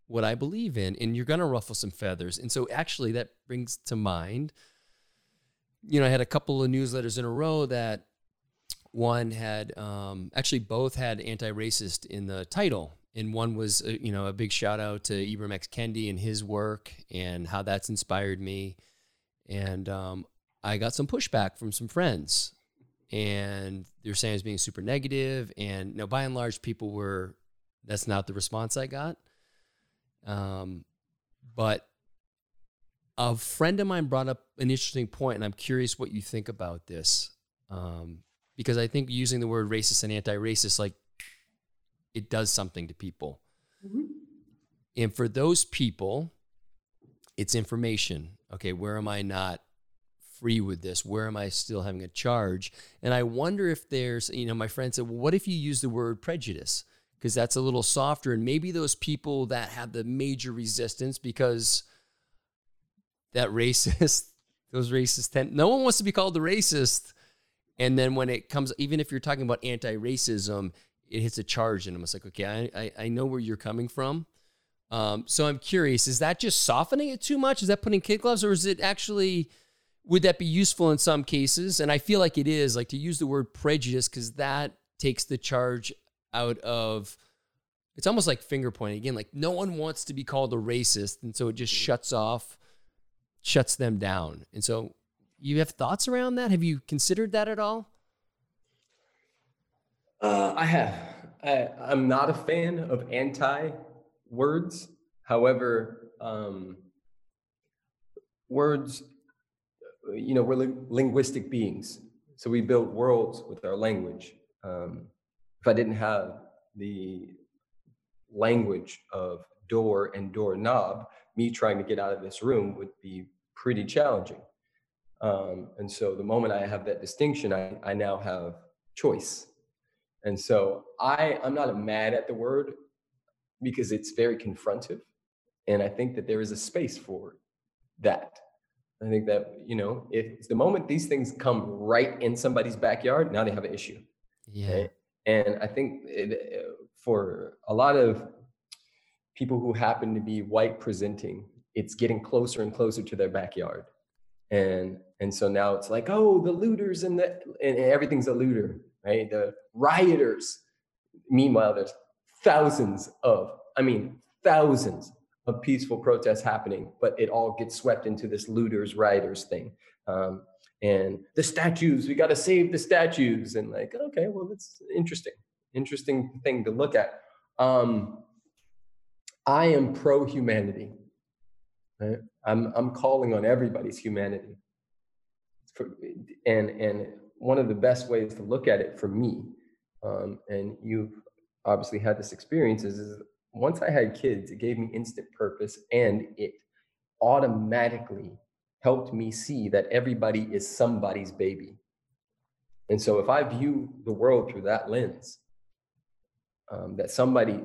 what I believe in. And you're going to ruffle some feathers. And so, actually, that brings to mind you know, I had a couple of newsletters in a row that one had um, actually both had anti-racist in the title, and one was uh, you know a big shout out to Ibram X. Kendi and his work and how that's inspired me, and um, I got some pushback from some friends, and they're saying I was being super negative, and you know by and large people were that's not the response I got, um, but a friend of mine brought up an interesting point, and I'm curious what you think about this. Um, because I think using the word racist and anti-racist, like it does something to people. Mm-hmm. And for those people, it's information. Okay, where am I not free with this? Where am I still having a charge? And I wonder if there's, you know, my friend said, well, what if you use the word prejudice? Because that's a little softer. And maybe those people that have the major resistance because that racist, those racist tend, no one wants to be called the racist. And then when it comes, even if you're talking about anti-racism, it hits a charge, and I'm just like, okay, I, I, I know where you're coming from. Um, so I'm curious, is that just softening it too much? Is that putting kid gloves, or is it actually? Would that be useful in some cases? And I feel like it is, like to use the word prejudice, because that takes the charge out of. It's almost like finger pointing again. Like no one wants to be called a racist, and so it just shuts off shuts them down. And so you have thoughts around that? Have you considered that at all? Uh, I have. I, am not a fan of anti words. However, um, words, you know, we're li- linguistic beings. So we build worlds with our language. Um, if I didn't have the language of door and doorknob, me trying to get out of this room would be pretty challenging. Um, and so the moment I have that distinction, I, I now have choice. And so I, I'm not mad at the word because it's very confrontive. And I think that there is a space for that. I think that, you know, if the moment these things come right in somebody's backyard, now they have an issue. Yeah. And I think it, for a lot of people who happen to be white presenting, it's getting closer and closer to their backyard. And and so now it's like, oh, the looters and the and everything's a looter, right? The rioters. Meanwhile, there's thousands of, I mean, thousands of peaceful protests happening, but it all gets swept into this looters, rioters thing. Um, and the statues, we got to save the statues. And like, okay, well, that's interesting, interesting thing to look at. Um, I am pro humanity. Right? I'm, I'm calling on everybody's humanity. And, and one of the best ways to look at it for me, um, and you've obviously had this experience, is, is once I had kids, it gave me instant purpose and it automatically helped me see that everybody is somebody's baby. And so if I view the world through that lens, um, that somebody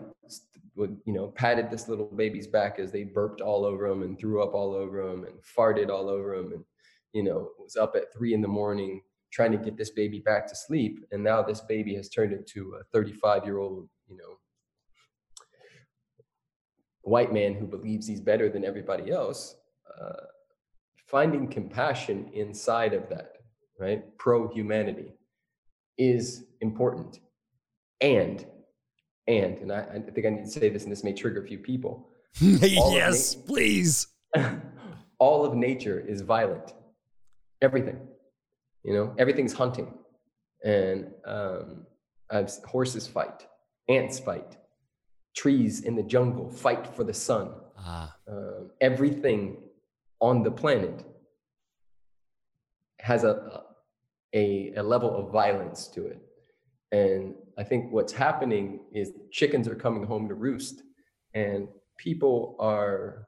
would, you know, patted this little baby's back as they burped all over him and threw up all over him and farted all over him and, you know, was up at three in the morning trying to get this baby back to sleep. And now this baby has turned into a 35 year old, you know, white man who believes he's better than everybody else, uh, finding compassion inside of that, right? Pro humanity is important. And, and, and I, I, think I need to say this, and this may trigger a few people. yes, na- please. all of nature is violent. Everything, you know, everything's hunting. And um, horses fight, ants fight, trees in the jungle fight for the sun. Ah. Uh, everything on the planet has a, a, a level of violence to it. And I think what's happening is chickens are coming home to roost, and people are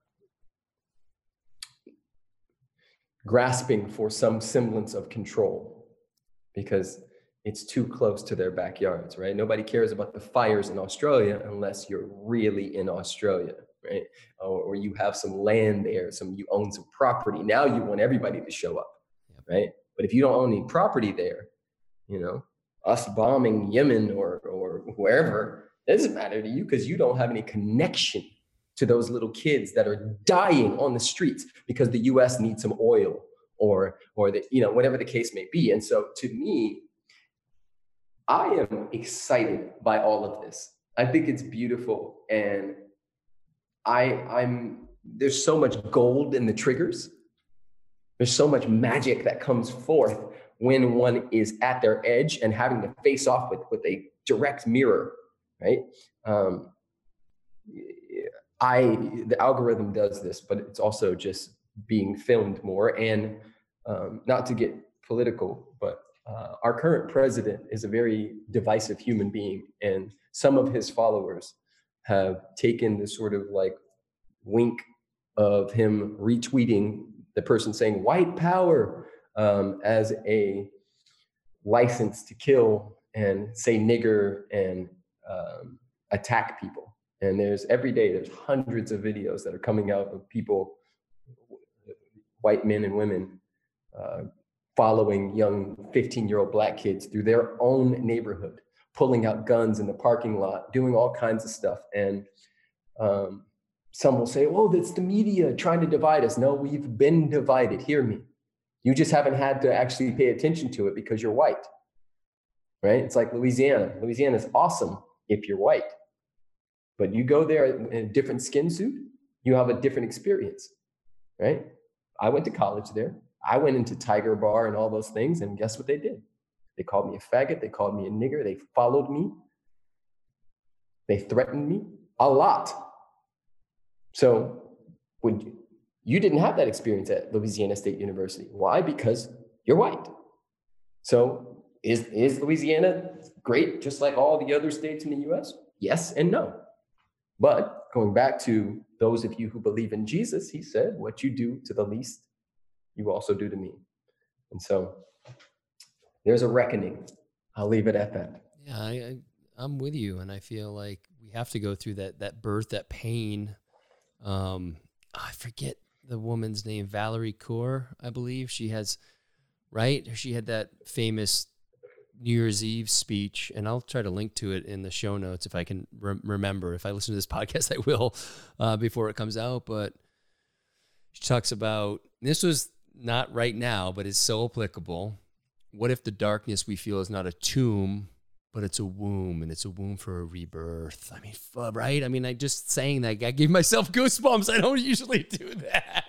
grasping for some semblance of control because it's too close to their backyards, right? Nobody cares about the fires in Australia unless you're really in Australia, right? Or, or you have some land there, some you own some property. Now you want everybody to show up, right? But if you don't own any property there, you know, us bombing Yemen or or wherever it doesn't matter to you because you don't have any connection to those little kids that are dying on the streets because the U.S. needs some oil or or the you know whatever the case may be. And so to me, I am excited by all of this. I think it's beautiful and I I'm there's so much gold in the triggers. There's so much magic that comes forth when one is at their edge and having to face off with with a direct mirror, right? Um, I the algorithm does this, but it's also just being filmed more. And um, not to get political, but uh, our current president is a very divisive human being, and some of his followers have taken this sort of like wink of him retweeting the person saying white power um, as a license to kill and say nigger and um, attack people. And there's every day, there's hundreds of videos that are coming out of people, white men and women, uh, following young 15 year old black kids through their own neighborhood, pulling out guns in the parking lot, doing all kinds of stuff. And um, some will say, oh, that's the media trying to divide us. No, we've been divided. Hear me. You just haven't had to actually pay attention to it because you're white. Right? It's like Louisiana. Louisiana is awesome if you're white. But you go there in a different skin suit, you have a different experience. Right? I went to college there. I went into Tiger Bar and all those things, and guess what they did? They called me a faggot. They called me a nigger. They followed me. They threatened me a lot. So, would you, you didn't have that experience at Louisiana State University? Why? Because you're white. So, is is Louisiana great, just like all the other states in the U.S.? Yes and no. But going back to those of you who believe in Jesus, he said, "What you do to the least you also do to me. And so there's a reckoning. I'll leave it at that. Yeah, I, I, I'm with you, and I feel like we have to go through that that birth, that pain. Um, I forget the woman's name, Valarie Kaur, I believe. She has, right? She had that famous New Year's Eve speech, and I'll try to link to it in the show notes if I can re- remember. If I listen to this podcast, I will uh, before it comes out. But she talks about this was not right now, but is so applicable. What if the darkness we feel is not a tomb, but it's a womb and it's a womb for a rebirth. I mean, right? I mean, I just saying that I gave myself goosebumps. I don't usually do that.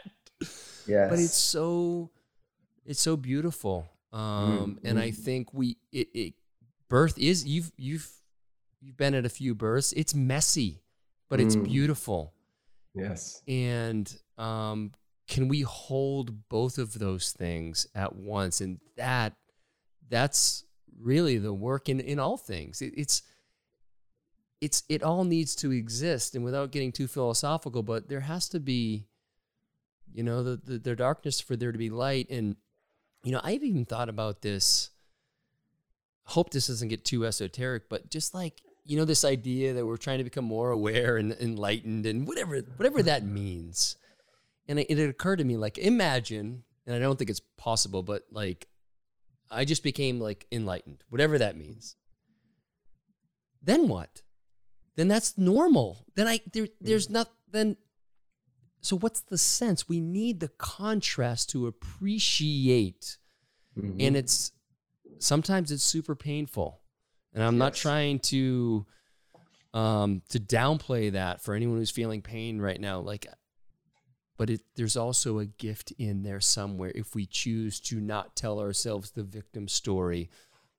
Yes. But it's so it's so beautiful. Um, mm, and I think we it, it birth is you've you've you've been at a few births. It's messy, but it's mm. beautiful. Yes. And um, can we hold both of those things at once? And that that's really the work in, in all things. It, it's it's it all needs to exist, and without getting too philosophical, but there has to be, you know, the, the, the darkness for there to be light. And you know, I've even thought about this. Hope this doesn't get too esoteric, but just like you know, this idea that we're trying to become more aware and enlightened, and whatever whatever mm-hmm. that means. And it, it occurred to me, like, imagine, and I don't think it's possible, but like I just became like enlightened, whatever that means. Then what? Then that's normal. Then I there there's not then so what's the sense? We need the contrast to appreciate. Mm-hmm. And it's sometimes it's super painful. And I'm yes. not trying to um to downplay that for anyone who's feeling pain right now. Like but it, there's also a gift in there somewhere if we choose to not tell ourselves the victim story.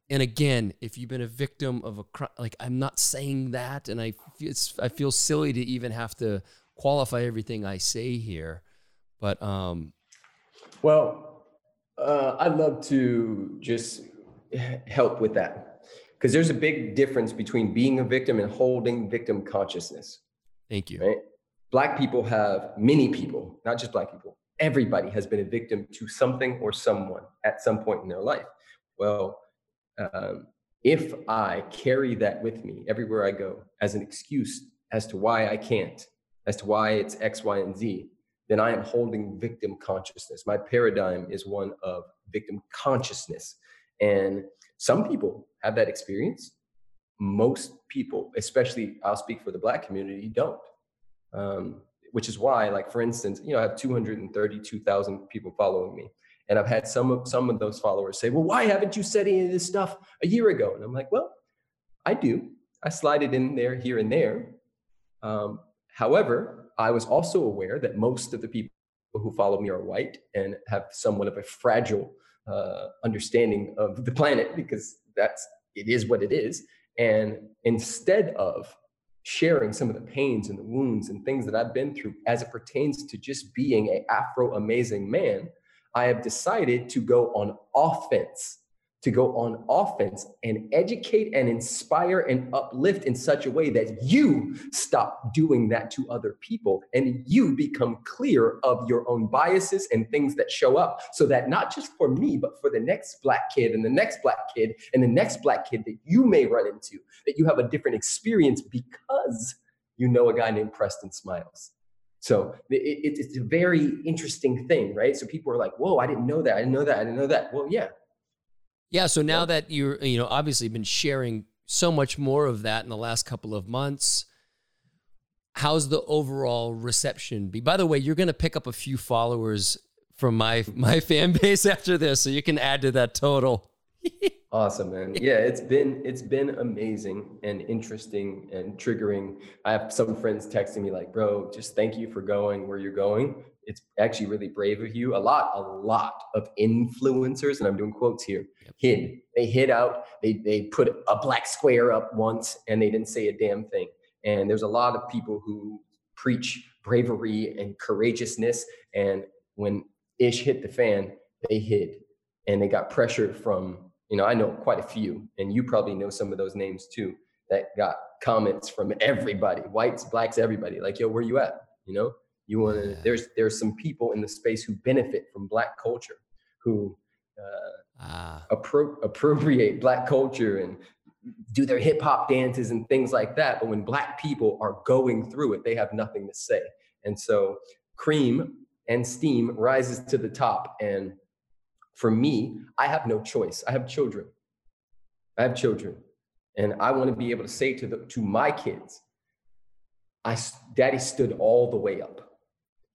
And again, if you've been a victim of a crime, like I'm not saying that, and I it's I feel silly to even have to qualify everything I say here, but um, well, uh, I'd love to just help with that because there's a big difference between being a victim and holding victim consciousness. Thank you. Right? Black people have, many people, not just Black people, everybody has been a victim to something or someone at some point in their life. Well, um, if I carry that with me everywhere I go as an excuse as to why I can't, as to why it's X, Y, and Z, then I am holding victim consciousness. My paradigm is one of victim consciousness. And some people have that experience. Most people, especially I'll speak for the Black community, don't. Um, which is why, like for instance, you know, I have 232,000 people following me, and I've had some of some of those followers say, "Well, why haven't you said any of this stuff a year ago?" And I'm like, "Well, I do. I slide it in there here and there. Um, however, I was also aware that most of the people who follow me are white and have somewhat of a fragile uh, understanding of the planet because that's it is what it is. And instead of sharing some of the pains and the wounds and things that I've been through as it pertains to just being a Afro amazing man, I have decided to go on offense to go on offense and educate and inspire and uplift in such a way that you stop doing that to other people and you become clear of your own biases and things that show up so that not just for me but for the next black kid and the next black kid and the next black kid that you may run into that you have a different experience because you know a guy named Preston Smiles so it, it, it's a very interesting thing, right? So people are like, "Whoa, I didn't know that. I didn't know that. I didn't know that." Well, yeah, yeah. So now that you're, you know, obviously been sharing so much more of that in the last couple of months, how's the overall reception be? By the way, you're going to pick up a few followers from my my fan base after this, so you can add to that total. awesome, man. Yeah, it's been it's been amazing and interesting and triggering. I have some friends texting me like, "Bro, just thank you for going where you're going it's actually really brave of you. A lot, a lot of influencers, and I'm doing quotes here, hid. They hid out. They they put a black square up once, and they didn't say a damn thing. And there's a lot of people who preach bravery and courageousness, and when ish hit the fan, they hid, and they got pressure from. You know, I know quite a few, and you probably know some of those names too. That got comments from everybody, whites, blacks, everybody. Like, yo, where you at? You know, you want to. Yeah. There's there's some people in the space who benefit from Black culture, who uh, ah. appro- appropriate Black culture and do their hip hop dances and things like that. But when Black people are going through it, they have nothing to say. And so cream and steam rises to the top. And for me, I have no choice. I have children. I have children. And I want to be able to say to the to my kids, I daddy stood all the way up.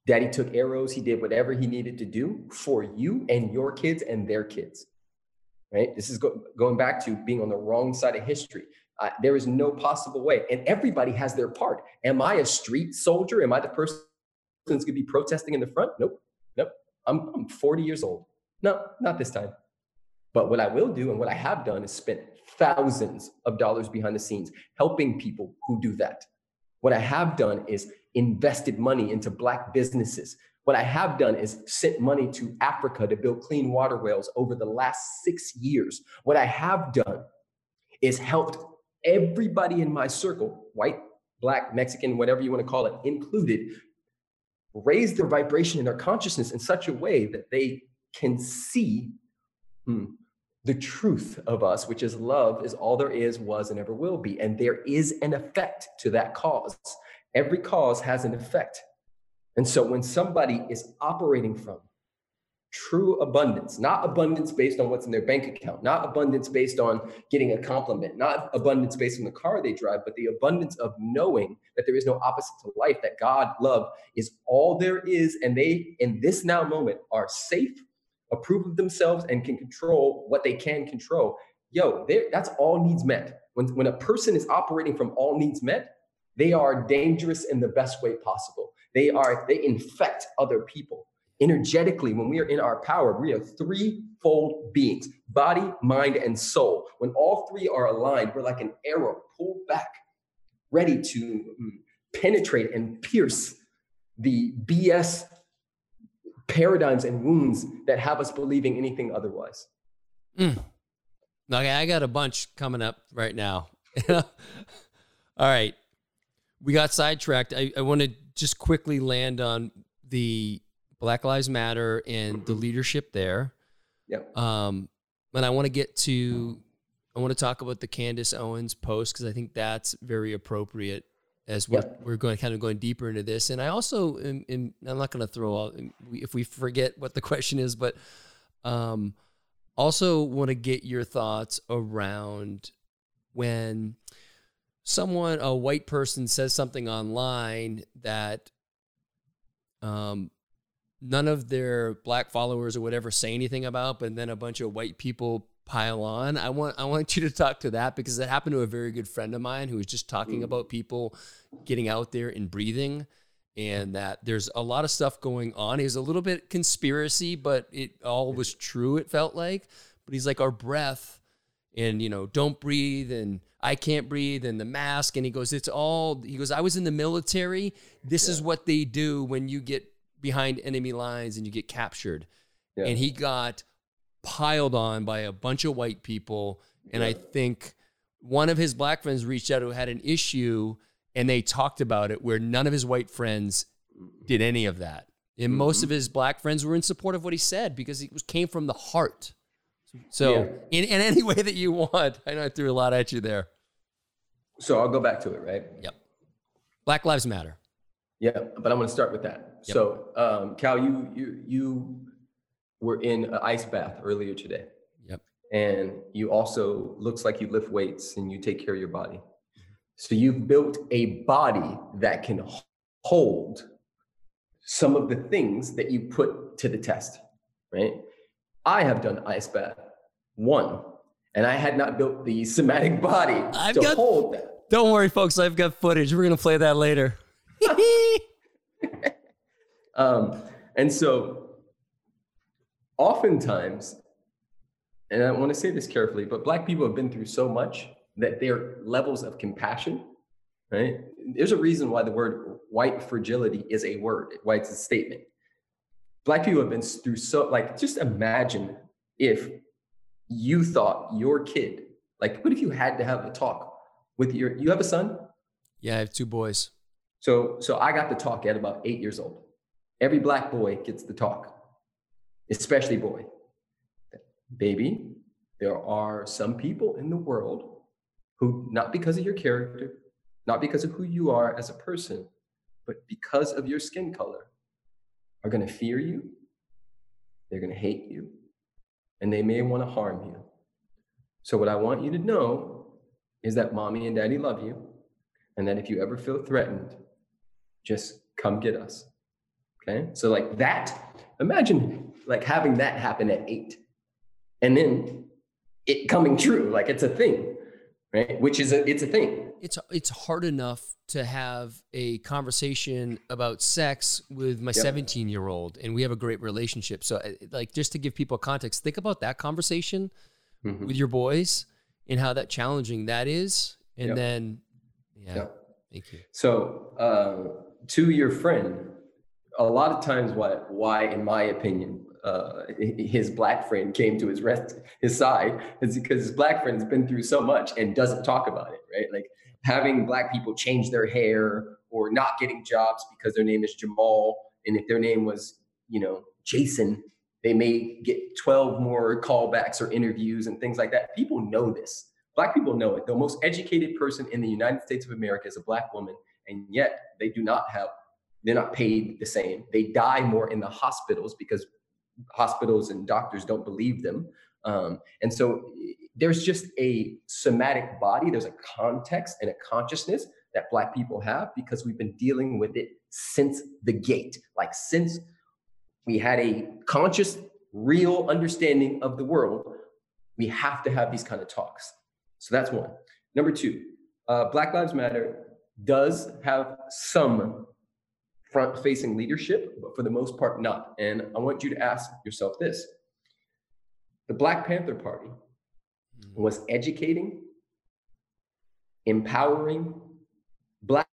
Daddy took arrows. He did whatever he needed to do for you and your kids and their kids. right? This is go- going back to being on the wrong side of history. Uh, there is no possible way. And everybody has their part. Am I a street soldier? Am I the person that's going to be protesting in the front? Nope. Nope. I'm, I'm 40 years old. No, not this time. But what I will do and what I have done is spent thousands of dollars behind the scenes helping people who do that. What I have done is invested money into Black businesses. What I have done is sent money to Africa to build clean water wells over the last six years. What I have done is helped everybody in my circle, white, black, Mexican, whatever you want to call it, included, raise their vibration and their consciousness in such a way that they can see hmm, the truth of us, which is love is all there is, was, and ever will be. And there is an effect to that cause. Every cause has an effect. And so when somebody is operating from true abundance, not abundance based on what's in their bank account, not abundance based on getting a compliment, not abundance based on the car they drive, but the abundance of knowing that there is no opposite to life, that God, love is all there is. And they, in this now moment, are safe, approve of themselves, and can control what they can control. Yo, that's all needs met. When, when a person is operating from all needs met, they are dangerous in the best way possible. They are, they infect other people energetically, when we are in our power, we are threefold beings body, mind, and soul. When all three are aligned, we're like an arrow pulled back, ready to mm, penetrate and pierce the BS paradigms and wounds that have us believing anything otherwise. Mm. Okay, I got a bunch coming up right now. All right. We got sidetracked. I, I want to just quickly land on the Black Lives Matter and the leadership there. Yep. Um, and I want to get to, I want to talk about the Candace Owens post because I think that's very appropriate as we're, yep. we're going kind of going deeper into this. And I also, am, am, I'm not going to throw all, if we forget what the question is, but um, also want to get your thoughts around when someone, a white person, says something online that um, none of their black followers or whatever say anything about, but then a bunch of white people pile on. I want I want you to talk to that because it happened to a very good friend of mine who was just talking mm. about people getting out there and breathing and that there's a lot of stuff going on. He's a little bit conspiracy, but it all was true it felt like. But he's like our breath and you know, don't breathe and I can't breathe and the mask and he goes it's all he goes I was in the military. This yeah. is what they do when you get behind enemy lines and you get captured. Yeah. And he got piled on by a bunch of white people. And yeah. I think one of his black friends reached out who had an issue and they talked about it where none of his white friends did any of that. And mm-hmm. most of his black friends were in support of what he said because it was came from the heart. So yeah. in, in any way that you want, I know I threw a lot at you there. So I'll go back to it, right? Yep. Black Lives Matter. Yeah, but I'm going to start with that. Yep. So, um, Cal, you you you were in an ice bath earlier today. Yep. And you also looks like you lift weights and you take care of your body. Mm-hmm. So you've built a body that can hold some of the things that you put to the test, right? I have done ice bath one, and I had not built the somatic body I've to got, hold that. Don't worry, folks. I've got footage. We're gonna play that later. um, and so, oftentimes, and I want to say this carefully, but Black people have been through so much that their levels of compassion, right? There's a reason why the word white fragility is a word, why it's a statement. Black people have been through so, like, just imagine if you thought your kid, like, what if you had to have a talk with your, you have a son? Yeah, I have two boys. So, so I got the talk at about eight years old. Every black boy gets the talk, especially boy. Baby, there are some people in the world who, not because of your character, not because of who you are as a person, but because of your skin color, are going to fear you, they're going to hate you, and they may want to harm you. So, what I want you to know is that mommy and daddy love you, and that if you ever feel threatened, just come get us. Okay. So, like that, imagine like having that happen at eight. And then it coming true. Like it's a thing, right? Which is a it's a thing. It's it's hard enough to have a conversation about sex with my 17 yep. year old, and we have a great relationship. So, uh, like, just to give people context, think about that conversation mm-hmm. with your boys and how that challenging that is, and yep. then, yeah, yep. thank you. So, uh, to your friend, a lot of times, why why, in my opinion, uh, his black friend came to his rest his side is because his black friend has been through so much and doesn't talk about it right? Like having black people change their hair or not getting jobs because their name is jamal and if their name was you know jason they may get 12 more callbacks or interviews and things like that. People know this. Black people know it. The most educated person in the united states of america is a black woman and yet they do not have they're not paid the same. They die more in the hospitals because hospitals and doctors don't believe them. Um, and so there's just a somatic body, there's a context and a consciousness that Black people have because we've been dealing with it since the gate. Like, since we had a conscious, real understanding of the world, we have to have these kind of talks. So that's one. Number two, uh, Black Lives Matter does have some front facing leadership, but for the most part, not. And I want you to ask yourself this the Black Panther Party hmm. was educating, empowering Black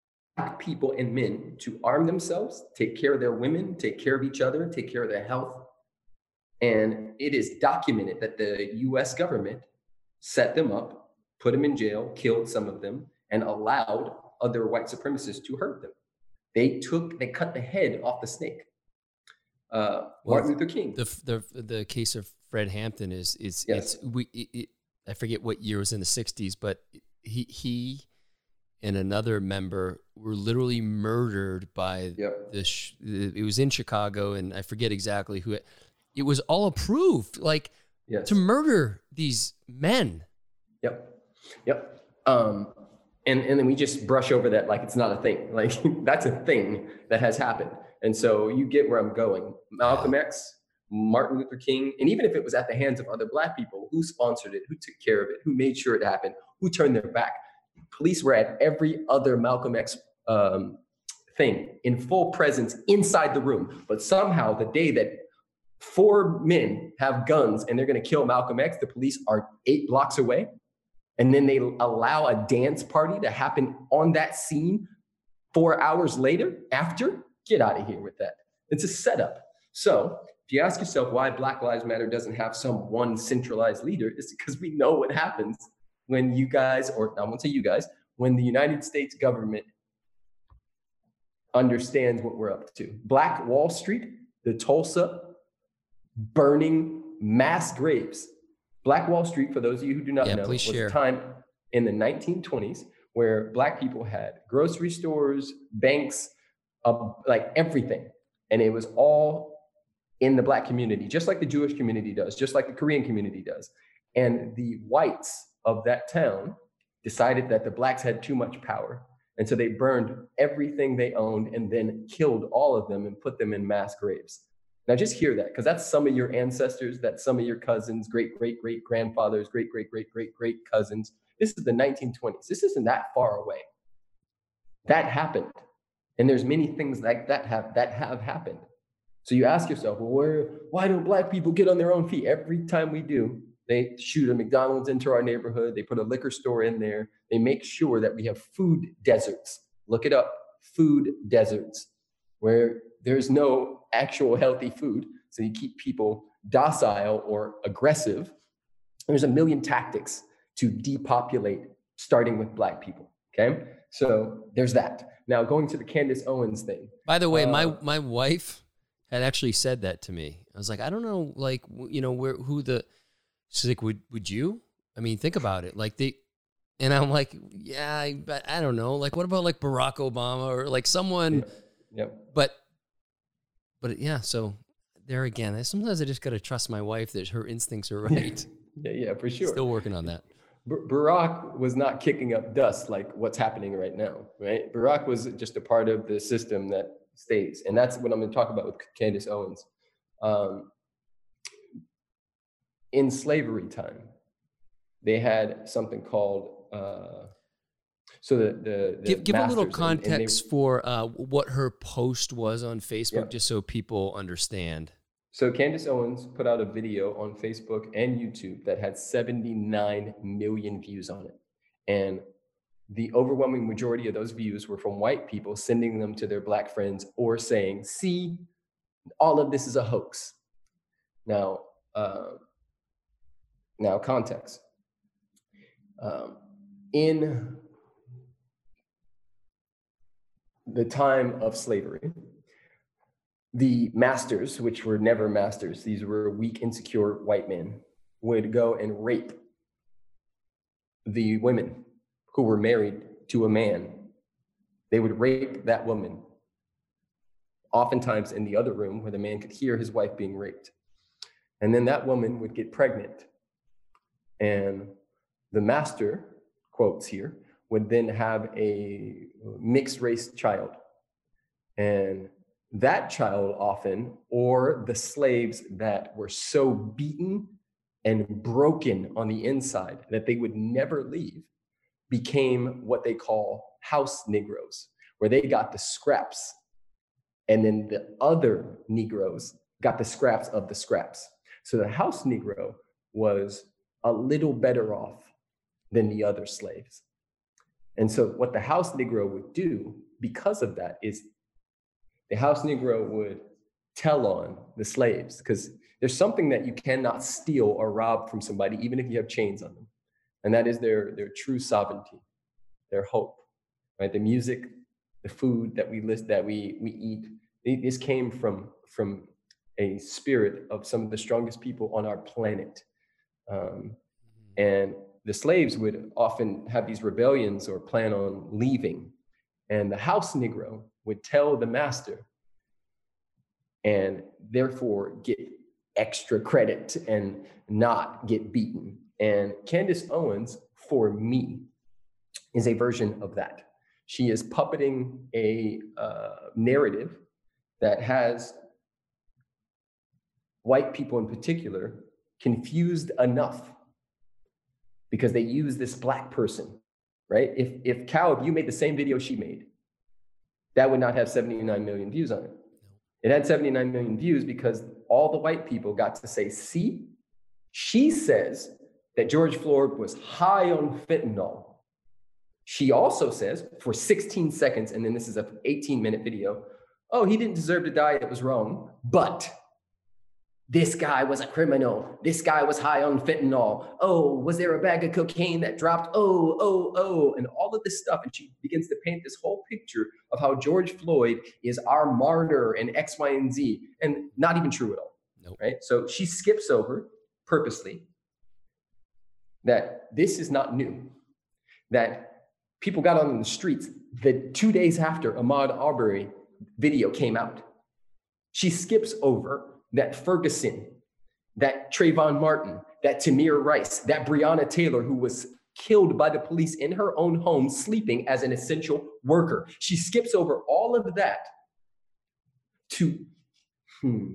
people and men to arm themselves, take care of their women, take care of each other, take care of their health. And it is documented that the US government set them up, put them in jail, killed some of them, and allowed other white supremacists to hurt them. They took, they cut the head off the snake. Uh, well, Martin Luther King. The, the the case of Fred Hampton is is yes. it's we it, it, I forget what year was in the '60s, but he he and another member were literally murdered by yep. this. It was in Chicago, and I forget exactly who. It, it was all approved, like yes. to murder these men. Yep, yep. Um, and and then we just brush over that like it's not a thing. Like that's a thing that has happened. And so you get where i'm going. Malcolm x martin luther king and even if it was at the hands of other black people who sponsored it? Who took care of it? Who made sure it happened? Who turned their back? Police were at every other malcolm x um, thing in full presence inside the room. But somehow the day that four men have guns and they're going to kill malcolm x the police are eight blocks away and then they allow a dance party to happen on that scene four hours later after? Get out of here with that. It's a setup. So if you ask yourself why black lives matter doesn't have some one centralized leader it's because we know what happens when you guys or i won't say you guys when the united states government understands what we're up to. Black wall street the tulsa burning mass graves Black Wall Street, for those of you who do not yeah, know, was share. a time in the 1920s where Black people had grocery stores, banks, uh, like everything. And it was all in the Black community, just like the Jewish community does, just like the Korean community does. And the whites of that town decided that the Blacks had too much power. And so they burned everything they owned and then killed all of them and put them in mass graves. Now just hear that because that's some of your ancestors, that's some of your cousins, great great great grandfathers, great great great great great cousins. This is the 1920s. This isn't that far away. That happened. And there's many things like that have that have happened. So you ask yourself, well, where why don't black people get on their own feet? Every time we do, they shoot a McDonald's into our neighborhood, they put a liquor store in there, they make sure that we have food deserts. Look it up, food deserts, where there's no actual healthy food. So you keep people docile or aggressive. There's a million tactics to depopulate, starting with Black people. Okay. So there's that. Now going to the Candace Owens thing. By the way, uh, my my wife had actually said that to me. I was like, I don't know, like you know, where who the she's like, would would you? I mean, think about it. Like they and I'm like, yeah, I, I don't know. Like, what about like Barack Obama or like someone? Yep. But but yeah, so there again, sometimes I just got to trust my wife that her instincts are right. yeah, yeah, for sure. Still working on that. Barack was not kicking up dust like what's happening right now, right? Barack was just a part of the system that stays. And that's what I'm going to talk about with Candace Owens. Um, in slavery time, they had something called uh, so the the, the give, give a little and they- context for uh, what her post was on Facebook, Yeah. just so people understand. So Candace Owens put out a video on Facebook and YouTube that had 79 million views on it. And the overwhelming majority of those views were from white people sending them to their black friends or saying, see, all of this is a hoax. Now, uh, now context. Um, in the time of slavery, the masters, which were never masters, these were weak, insecure white men, would go and rape the women who were married to a man. They would rape that woman, oftentimes in the other room where the man could hear his wife being raped. And then that woman would get pregnant. And the master, quotes here, would then have a mixed race child. And that child often, or the slaves that were so beaten and broken on the inside that they would never leave, became what they call house Negroes, where they got the scraps. And then the other Negroes got the scraps of the scraps. So the house Negro was a little better off than the other slaves. And so what the house Negro would do because of that is the house Negro would tell on the slaves because there's something that you cannot steal or rob from somebody, even if you have chains on them. And that is their, their true sovereignty, their hope, right? The music, the food that we list, that we, we eat, this came from, from a spirit of some of the strongest people on our planet. Um, and the slaves would often have these rebellions or plan on leaving. And the house Negro would tell the master and therefore get extra credit and not get beaten. And Candace Owens, for me, is a version of that. She is puppeting a uh, narrative that has white people in particular confused enough because they use this black person, right? If if Cal, if you made the same video she made, that would not have 79 million views on it. It had 79 million views because all the white people got to say, see, she says that George Floyd was high on fentanyl. She also says for 16 seconds, and then this is a 18 minute video, oh, he didn't deserve to die, it was wrong, but this guy was a criminal. This guy was high on fentanyl. Oh, was there a bag of cocaine that dropped? Oh, oh, oh, and all of this stuff. And she begins to paint this whole picture of how George Floyd is our martyr and X, Y, and Z, and not even true at all. Nope. Right? So she skips over purposely that this is not new. That people got on the streets the two days after Ahmaud Arbery video came out. She skips over that Ferguson, that Trayvon Martin, that Tamir Rice, that Breonna Taylor, who was killed by the police in her own home, sleeping as an essential worker. She skips over all of that to hmm,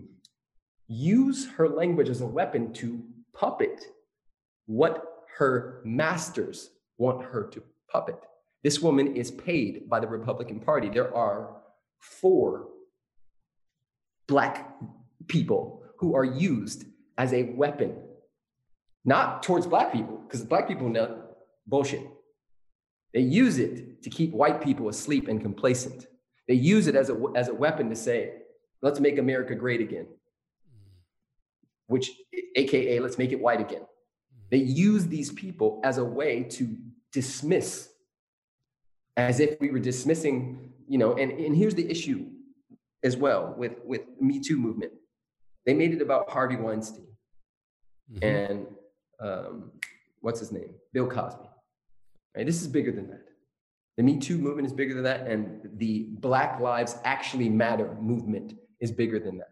use her language as a weapon to puppet what her masters want her to puppet. This woman is paid by the Republican Party. There are four black people who are used as a weapon, not towards black people, because black people know bullshit. They use it to keep white people asleep and complacent. They use it as a, as a weapon to say, let's make America great again, which, AKA, let's make it white again. They use these people as a way to dismiss, as if we were dismissing, you know, and, and here's the issue as well with, with Me Too movement. They made it about Harvey Weinstein Mhm. and um, what's his name? Bill Cosby. Right? This is bigger than that. The Me Too movement is bigger than that, and the Black Lives Actually Matter movement is bigger than that.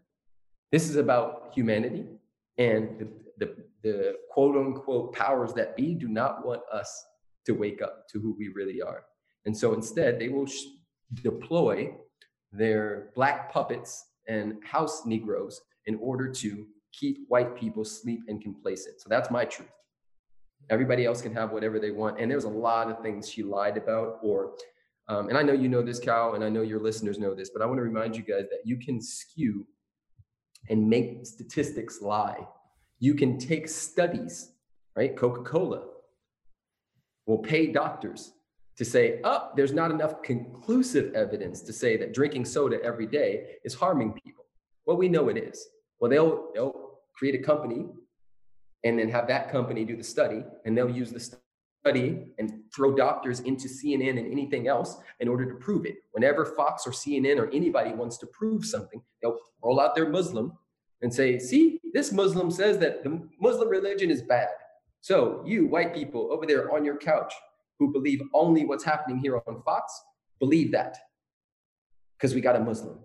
This is about humanity, and the, the, the quote unquote powers that be do not want us to wake up to who we really are. And so instead, they will sh- deploy their black puppets and house Negroes in order to keep white people sleep and complacent. So that's my truth. Everybody else can have whatever they want. And there's a lot of things she lied about, or, um, and I know you know this, Cal, and I know your listeners know this, but I want to remind you guys that you can skew and make statistics lie. You can take studies, right? Coca Cola will pay doctors to say, oh, there's not enough conclusive evidence to say that drinking soda every day is harming people. Well, we know it is. Well, they'll, they'll create a company and then have that company do the study, and they'll use the study and throw doctors into CNN and anything else in order to prove it. Whenever Fox or CNN or anybody wants to prove something, they'll roll out their Muslim and say, see, this Muslim says that the Muslim religion is bad. So, you white people over there on your couch who believe only what's happening here on Fox, believe that because we got a Muslim.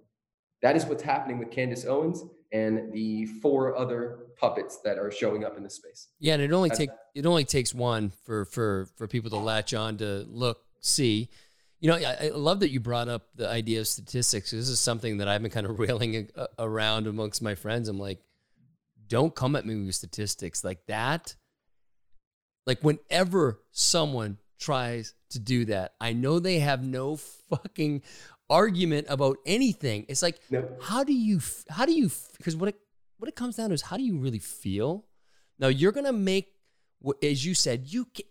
That is what's happening with Candace Owens and the four other puppets that are showing up in the space. Yeah, and it only take it only takes one for for for people to latch on to look, see. You know, I, I love that you brought up the idea of statistics. This is something that I've been kind of railing around amongst my friends. I'm like, don't come at me with statistics like that. Like whenever someone tries to do that, I know they have no fucking argument about anything. It's like, how do you, how do you, because what it, what it comes down to is how do you really feel? Now you're going to make, as you said, you can,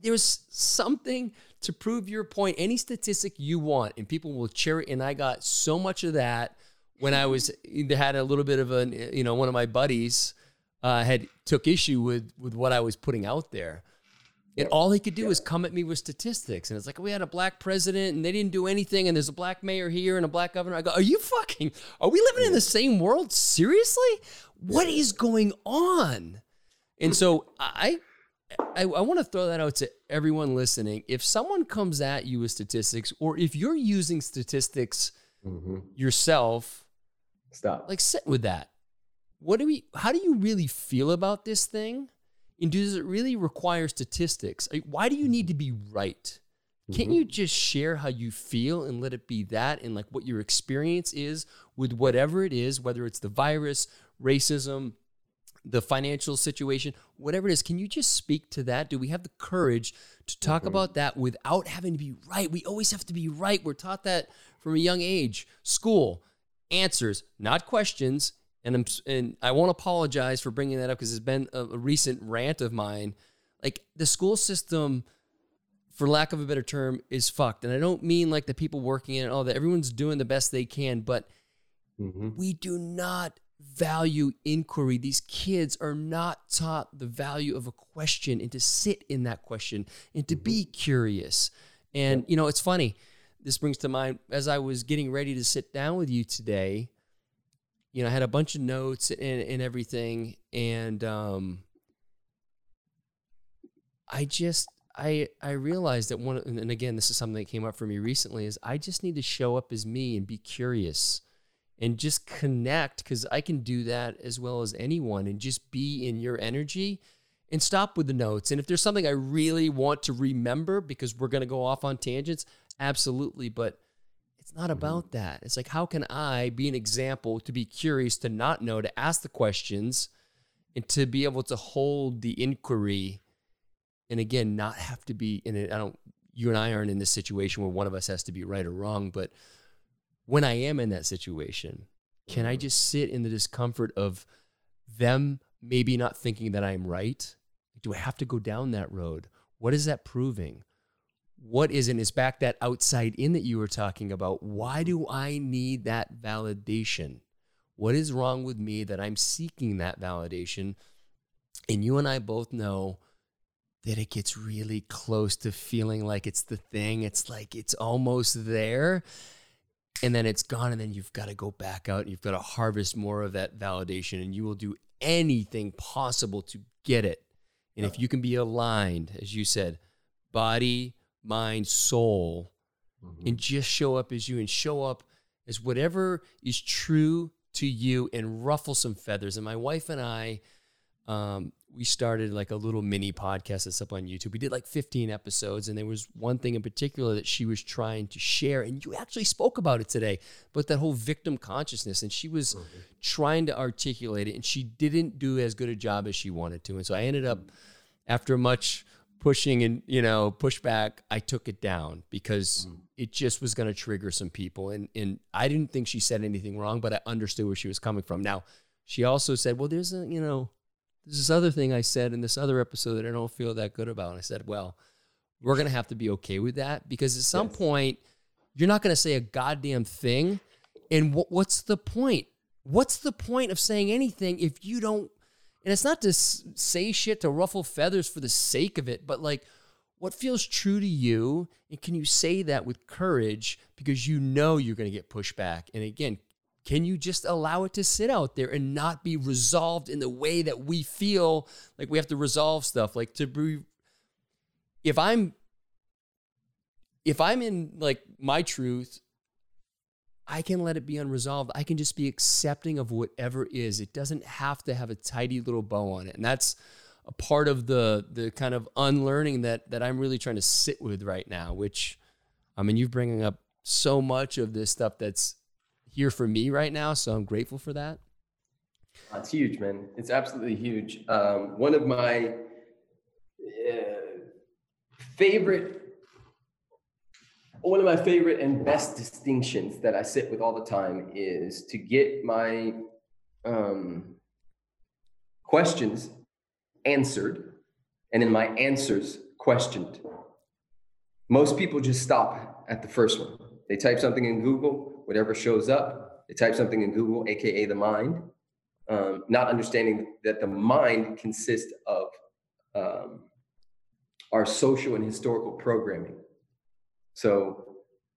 there's something to prove your point, any statistic you want, and people will cheer it. And I got so much of that when I was had a little bit of a, you know, one of my buddies uh, had took issue with with what I was putting out there. And all he could do is come at me with statistics. And it's like, we had a black president and they didn't do anything. And there's a black mayor here and a black governor. I go, are you fucking, are we living in the same world? Seriously? What is going on? And so I, I, I want to throw that out to everyone listening. If someone comes at you with statistics, or if you're using statistics mm-hmm. yourself, stop. Like sit with that. What do we? How do you really feel about this thing? And does it really require statistics? Why do you need to be right? Can't mm-hmm. you just share how you feel and let it be that and like what your experience is with whatever it is, whether it's the virus, racism, the financial situation, whatever it is? Can you just speak to that? Do we have the courage to talk mm-hmm. about that without having to be right? We always have to be right. We're taught that from a young age. School, answers, not questions. And I'm and I won't apologize for bringing that up because it's been a, a recent rant of mine. Like the school system, for lack of a better term, is fucked. And I don't mean like the people working in it, oh, that everyone's doing the best they can, but mm-hmm. we do not value inquiry. These kids are not taught the value of a question and to sit in that question and to mm-hmm. be curious. And, you know, it's funny. This brings to mind as I was getting ready to sit down with you today, you know, I had a bunch of notes and, and everything. And um, I just, I, I realized that one, and again, this is something that came up for me recently, is I just need to show up as me and be curious and just connect because I can do that as well as anyone and just be in your energy and stop with the notes. And if there's something I really want to remember because we're going to go off on tangents, absolutely. But it's not mm-hmm. about that. It's like, how can I be an example to be curious, to not know, to ask the questions, and to be able to hold the inquiry, and again, not have to be in it. I don't. You and I aren't in this situation where one of us has to be right or wrong, but when I am in that situation, can I mm-hmm. just sit in the discomfort of them maybe not thinking that I'm right? Do I have to go down that road? What is that proving? What isn't is back that outside in that you were talking about. Why do I need that validation? What is wrong with me that I'm seeking that validation? And you and I both know that it gets really close to feeling like it's the thing. It's like it's almost there. And then it's gone. And then you've got to go back out and you've got to harvest more of that validation. And you will do anything possible to get it. And if uh-huh. you can be aligned, as you said, body, mind, soul, mm-hmm. and just show up as you and show up as whatever is true to you and ruffle some feathers. And my wife and I, um, we started like a little mini podcast that's up on YouTube. We did like 15 episodes, and there was one thing in particular that she was trying to share, and you actually spoke about it today, but that whole victim consciousness, and she was mm-hmm. trying to articulate it, and she didn't do as good a job as she wanted to. And so I ended up after much pushing and you know pushback, I took it down because mm. it just was going to trigger some people. And and I didn't think she said anything wrong, but I understood where she was coming from. Now she also said, "Well, there's a you know." There's this other thing I said in this other episode that I don't feel that good about. And I said, well, we're going to have to be okay with that because at some yes. point, you're not going to say a goddamn thing. And what's the point? What's the point of saying anything if you don't? And it's not to say shit to ruffle feathers for the sake of it, but like, what feels true to you? And can you say that with courage because you know you're going to get pushback? And again, can you just allow it to sit out there and not be resolved in the way that we feel like we have to resolve stuff? Like to be, if I'm if I'm in like my truth, I can let it be unresolved. I can just be accepting of whatever is. It doesn't have to have a tidy little bow on it. And that's a part of the the kind of unlearning that that I'm really trying to sit with right now, which I mean, you're bringing up so much of this stuff that's here for me right now, so I'm grateful for that. It's huge, man. It's absolutely huge. Um, one of my uh, favorite one of my favorite and best distinctions that I sit with all the time is to get my um, questions answered and in my answers questioned. Most people just stop at the first one. They type something in Google, whatever shows up, they type something in Google, AKA the mind, um, not understanding that the mind consists of um, our social and historical programming. So,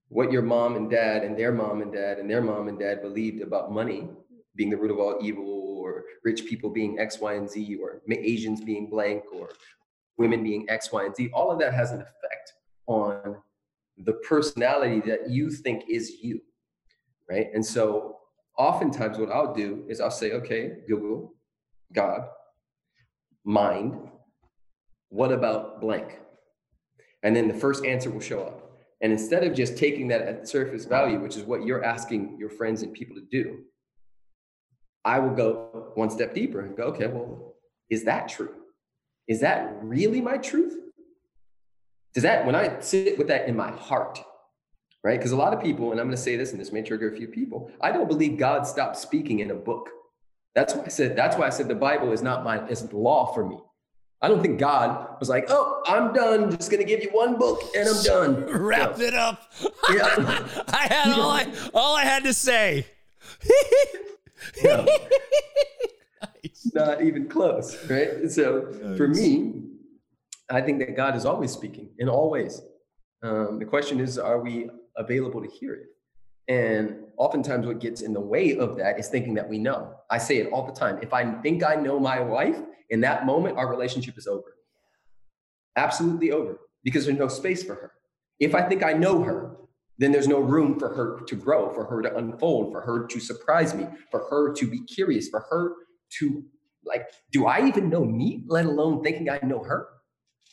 what your mom and dad and their mom and dad and their mom and dad believed about money being the root of all evil, or rich people being X, Y, and Z, or Asians being blank, or women being X, Y, and Z, all of that has an effect on the personality that you think is you. Right. And so, oftentimes, what I'll do is I'll say, okay, Google, God, mind, what about blank? And then the first answer will show up. And instead of just taking that at surface value, which is what you're asking your friends and people to do, I will go one step deeper and go, okay, well, is that true? Is that really my truth? Does that, when I sit with that in my heart, right? Because a lot of people, and I'm going to say this, and this may trigger a few people, I don't believe God stopped speaking in a book. That's why I said, that's why I said the Bible is not my, is law for me. I don't think God was like, "Oh, I'm done. Just gonna give you one book and I'm done." Wrap it up. Yeah. I had all I all I had to say. yeah. nice. Not even close, right? So nice. for me, I think that God is always speaking in all ways. Um, the question is, are we available to hear it? And oftentimes, what gets in the way of that is thinking that we know. I say it all the time. If I think I know my wife, in that moment, our relationship is over. Absolutely over because there's no space for her. If I think I know her, then there's no room for her to grow, for her to unfold, for her to surprise me, for her to be curious, for her to like, do I even know me, let alone thinking I know her?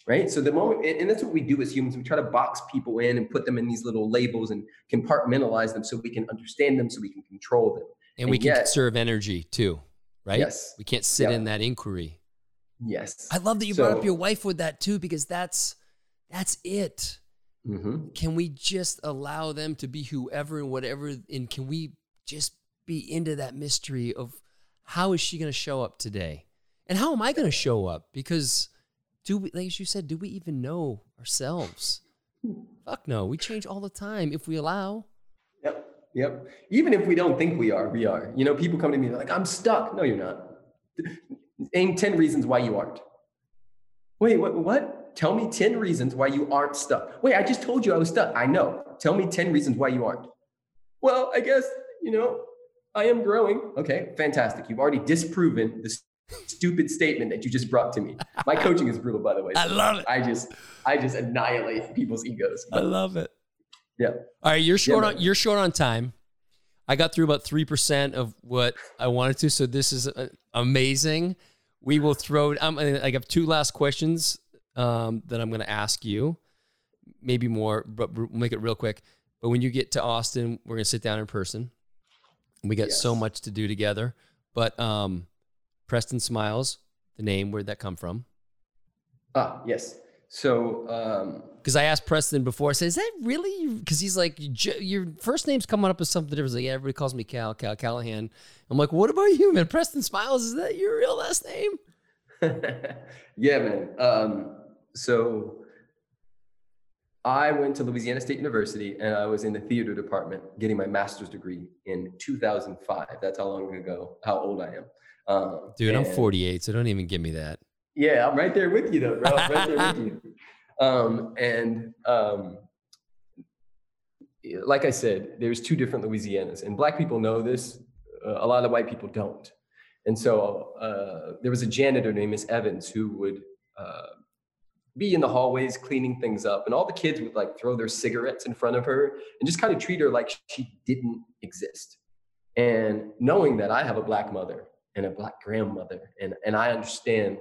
Right. So the moment, and that's what we do as humans, we try to box people in and put them in these little labels and compartmentalize them so we can understand them, so we can control them. And, and we can yet, conserve energy too, right? Yes. We can't sit in that inquiry. Yes. I love that you so, brought up your wife with that too, because that's that's it. Mm-hmm. Can we just allow them to be whoever and whatever, and can we just be into that mystery of how is she going to show up today, and how am I going to show up? Because do we, like you said, do we even know ourselves? Fuck no, we change all the time if we allow. Yep, yep. Even if we don't think we are, we are. You know, people come to me like, "I'm stuck." No, you're not. Name 10 reasons why you aren't. Wait, what, what? Tell me 10 reasons why you aren't stuck. Wait, I just told you I was stuck. I know. Tell me 10 reasons why you aren't. Well, I guess, you know, I am growing. Okay, fantastic. You've already disproven the stupid statement that you just brought to me. My coaching is brutal, by the way. So I love it. I just, I just annihilate people's egos. I love it. Yeah. All right, you're short yeah, on you're short on time. I got through about three percent of what I wanted to, so this is uh, amazing we will throw. Um, I have two last questions um, that I'm going to ask you. Maybe more, but we'll make it real quick. But when you get to Austin, we're going to sit down in person. We got yes. so much to do together. But um, Preston Smiles, the name, where'd that come from? Ah, yes. So, um, because I asked Preston before, I said, "Is that really?" Because he's like, "Your first name's coming up as something different." He's like, yeah, everybody calls me Cal, Cal Callahan. I'm like, "What about you, man?" Preston smiles. Is that your real last name? yeah, man. Um, so I went to Louisiana State University and I was in the theater department getting my master's degree in 2005. That's how long ago, how old I am. Um, Dude, I'm 48, so don't even give me that. Yeah, I'm right there with you, though, bro. I'm right there with you. Um, and um, like I said, there's two different Louisianas, and black people know this. Uh, a lot of white people don't. And so uh, there was a janitor named Miss Evans who would uh, be in the hallways cleaning things up, and all the kids would like throw their cigarettes in front of her and just kind of treat her like she didn't exist. And knowing that I have a black mother and a black grandmother, and and I understand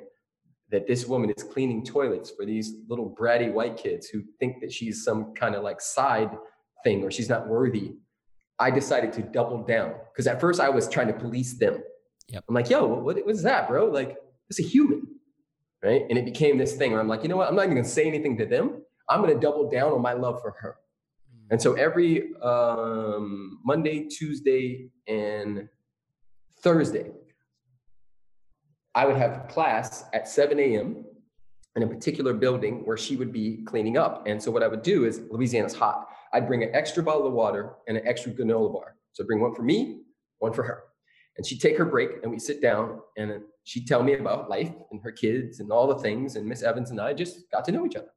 that this woman is cleaning toilets for these little bratty white kids who think that she's some kind of like side thing or she's not worthy. I decided to double down because at first I was trying to police them. Yep. I'm like, yo, what, what is that, bro? Like, it's a human right? And it became this thing where I'm like, you know what? I'm not even gonna say anything to them. I'm gonna double down on my love for her. And so every um, Monday, Tuesday, and Thursday, I would have class at 7 a.m. in a particular building where she would be cleaning up. And so what I would do is Louisiana's hot. I'd bring an extra bottle of water and an extra granola bar. So I'd bring one for me, one for her. And she'd take her break and we'd sit down and she'd tell me about life and her kids and all the things. And Miss Evans and I just got to know each other.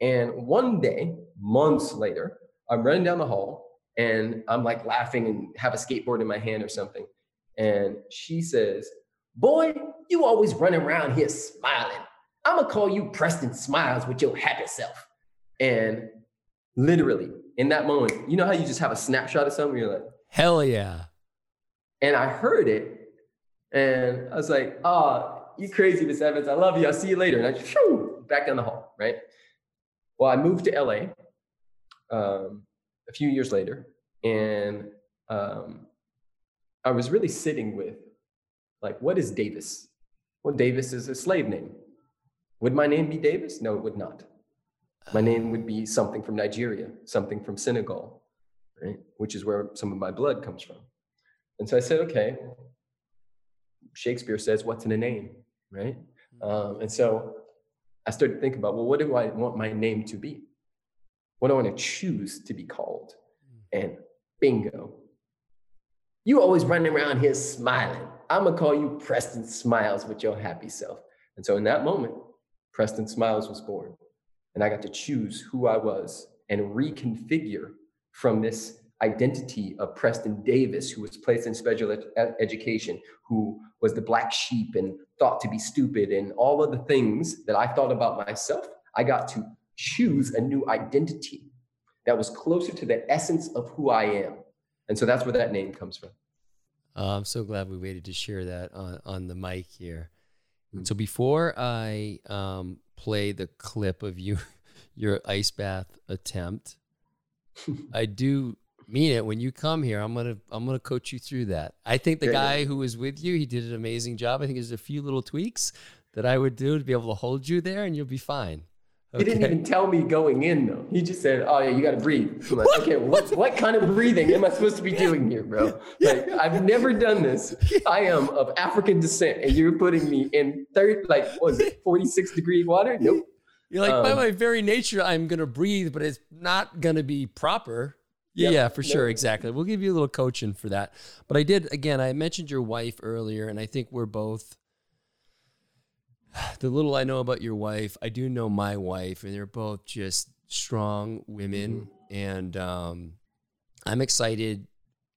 And one day, months later, I'm running down the hall and I'm like laughing and have a skateboard in my hand or something. And she says, Boy, you always running around here smiling. I'm gonna call you Preston Smiles with your happy self. And literally in that moment, you know how you just have a snapshot of something? You're like, Hell yeah. And I heard it and I was like, oh, you crazy, Miss Evans. I love you. I'll see you later. And I just shoo, back down the hall, right? Well, I moved to LA um, a few years later. And um, I was really sitting with, like, what is Davis? Well, Davis is a slave name. Would my name be Davis? No, it would not. My name would be something from Nigeria, something from Senegal, right? Which is where some of my blood comes from. And so I said, okay, Shakespeare says, What's in a name? Right? Mm-hmm. Um, and so I started to think about, well, what do I want my name to be? What do I want to choose to be called? Mm. And bingo. You always running around here smiling. I'm to call you Preston Smiles with your happy self. And so in that moment, Preston Smiles was born. And I got to choose who I was and reconfigure from this identity of Preston Davis, who was placed in special ed- education, who was the black sheep and thought to be stupid, and all of the things that I thought about myself, I got to choose a new identity that was closer to the essence of who I am. And so that's where that name comes from. Uh, I'm so glad we waited to share that on, on the mic here. Mm-hmm. So before I um, play the clip of you, your ice bath attempt, I do mean it. When you come here, I'm gonna I'm gonna coach you through that. I think the Great. guy who was with you, he did an amazing job. I think there's a few little tweaks that I would do to be able to hold you there, and you'll be fine. Okay. He didn't even tell me going in though. He just said, "Oh yeah, you got to breathe." I'm like, "Okay, what what kind of breathing am I supposed to be doing here, bro? Like, I've never done this. I am of African descent, and you're putting me in third, like, what was it, 46 degree water? Nope." You're like, um, by my very nature, I'm gonna breathe, but it's not gonna be proper. Yeah, yeah, for sure, exactly. We'll give you a little coaching for that. But I did again. I mentioned your wife earlier, and I think we're both. The little I know about your wife, I do know my wife, and they're both just strong women, mm-hmm. and um, I'm excited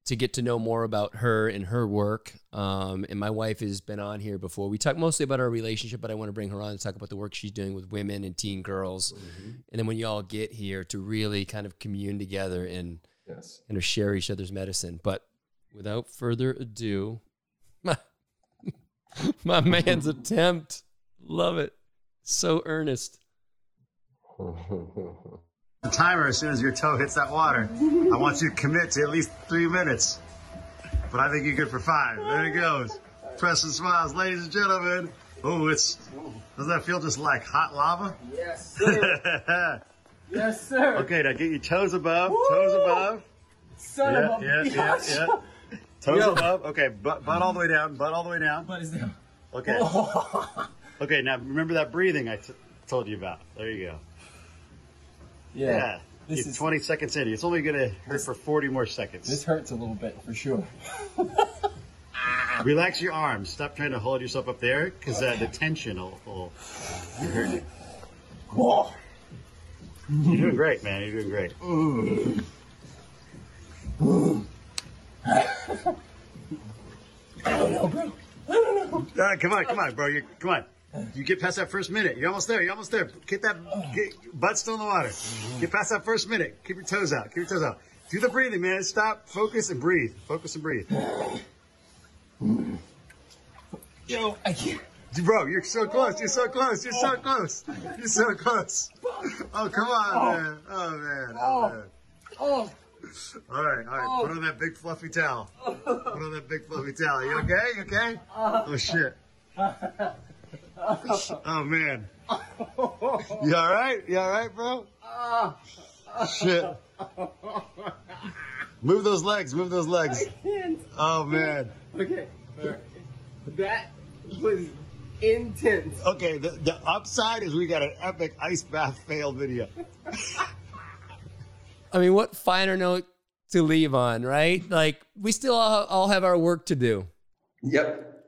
to get to know more about her and her work. Um, and my wife has been on here before. We talk mostly about our relationship, but I want to bring her on to talk about the work she's doing with women and teen girls. Mm-hmm. And then when you all get here to really kind of commune together and yes. and share each other's medicine. But without further ado, my, my man's attempt. Love it. So earnest. the timer as soon as your toe hits that water. I want you to commit to at least three minutes. But I think you're good for five. There it goes. Preston Smiles, ladies and gentlemen, Oh, it's doesn't that feel just like hot lava? Yes, sir. yes, sir. okay, now get your toes above, toes above. Son Yeah, of a yeah, yeah, bitch. yeah. Toes Yo. above. Okay, butt, butt all the way down, butt all the way down. What is that? Okay. Oh. Okay, now remember that breathing I t- told you about. There you go. Yeah. Yeah. This You're is 20 seconds in. It's only going to hurt for 40 more seconds. this hurts a little bit for sure. Relax your arms. Stop trying to hold yourself up there because uh, the tension will, will hurt you. Whoa. You're doing great, man. You're doing great. I don't know, bro. I don't know. Come on, come on, bro. You come on. You get past that first minute. You're almost there. You're almost there. Get that get, butt still in the water. Get past that first minute. Keep your toes out. Keep your toes out. Do the breathing, man. Stop. Focus and breathe. Focus and breathe. Yo, I can't. Bro, you're so close. You're so close. You're so close. You're so close. Oh, oh come on, oh. man. Oh, man. Oh, oh, man. Oh, All right, all right. Put on that big fluffy towel. Put on that big fluffy towel. You okay? You okay? Uh. Oh, shit. Oh, man. You all right? You all right, bro? Shit. Move those legs. Move those legs. can't. Oh, man. Okay. That was intense. Okay, the, the upside is we got an epic ice bath fail video. I mean, what finer note to leave on, right? Like, we still all, all have our work to do. Yep.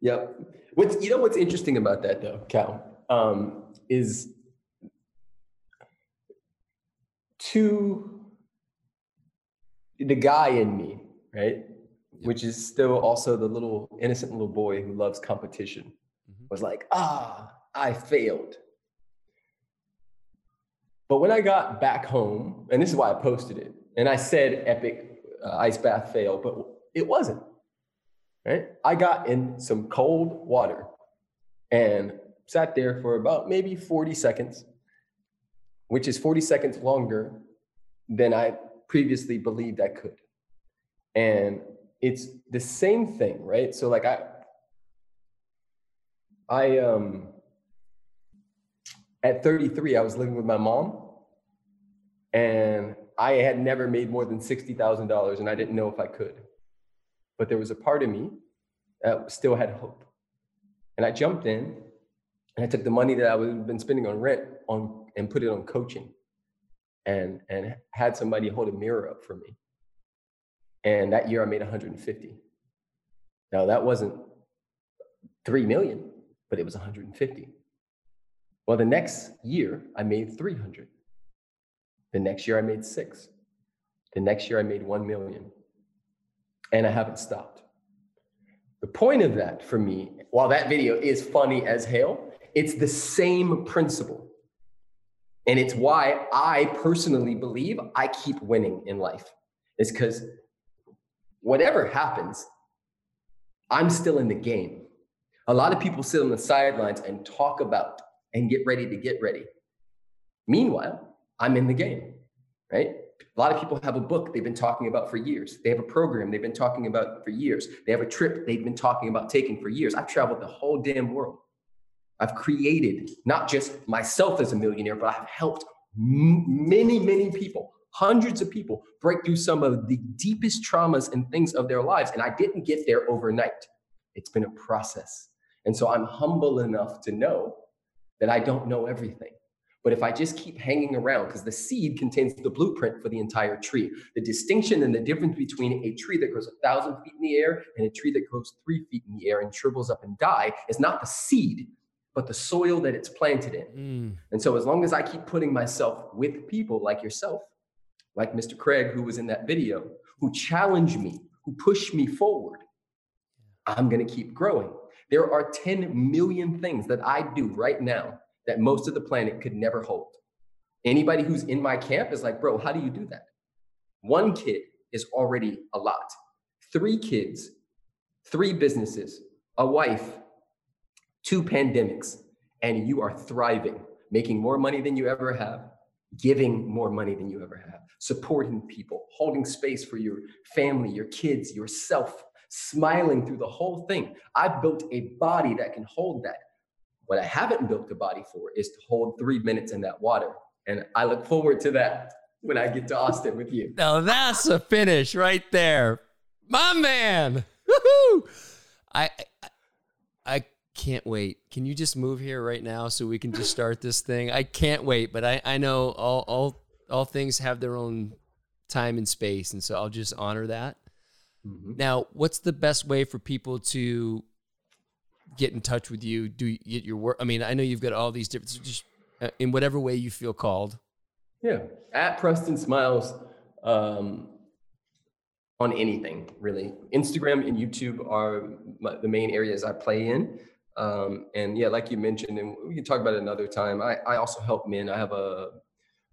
Yep. What's you know what's interesting about that though, Cal, um, is to the guy in me, right? Which is still also the little innocent little boy who loves competition, Mhm. was like, ah, I failed. But when I got back home, and this is why I posted it, and I said epic uh, ice bath fail, but it wasn't right? I got in some cold water and sat there for about maybe 40 seconds, which is 40 seconds longer than I previously believed I could. And it's the same thing, right? So like I I um at 33 I was living with my mom and I had never made more than $60,000 and I didn't know if I could but there was a part of me that still had hope. And I jumped in and I took the money that I had been spending on rent on and put it on coaching and and had somebody hold a mirror up for me. And that year I made 150. Now that wasn't 3 million, but it was 150. Well, the next year I made 300. The next year I made 6. The next year I made 1 million and I haven't stopped. The point of that for me, while that video is funny as hell, it's the same principle. And it's why I personally believe I keep winning in life. Is because whatever happens, I'm still in the game. A lot of people sit on the sidelines and talk about and get ready to get ready. Meanwhile, I'm in the game, right? A lot of people have a book they've been talking about for years. They have a program they've been talking about for years. They have a trip they've been talking about taking for years. I've traveled the whole damn world. I've created not just myself as a millionaire, but I've helped many, many people, hundreds of people break through some of the deepest traumas and things of their lives. And I didn't get there overnight. It's been a process. And so I'm humble enough to know that I don't know everything. But if I just keep hanging around, because the seed contains the blueprint for the entire tree, the distinction and the difference between a tree that grows a thousand feet in the air and a tree that grows three feet in the air and shrivels up and die is not the seed, but the soil that it's planted in. Mm. And so, as long as I keep putting myself with people like yourself, like Mr. Craig, who was in that video, who challenge me, who push me forward, I'm going to keep growing. There are 10 million things that I do right now that most of the planet could never hold. Anybody who's in my camp is like, bro, how do you do that? One kid is already a lot. Three kids, three businesses, a wife, two pandemics, and you are thriving, making more money than you ever have, giving more money than you ever have, supporting people, holding space for your family, your kids, yourself, smiling through the whole thing. I've built a body that can hold that. What I haven't built a body for is to hold three minutes in that water. And I look forward to that when I get to Austin with you. Now that's a finish right there. My man. Woo-hoo! I, I I can't wait. Can you just move here right now so we can just start this thing? I can't wait, but I, I know all all all things have their own time and space, and so I'll just honor that. Mm-hmm. Now, what's the best way for people to get in touch with you? Do get your work? I mean, I know you've got all these different, just uh, in whatever way you feel called. Yeah, at Preston Smiles um, on anything really. Instagram and YouTube are my, the main areas I play in. Um, and yeah, like you mentioned, and we can talk about it another time. I, I also help men. I have a,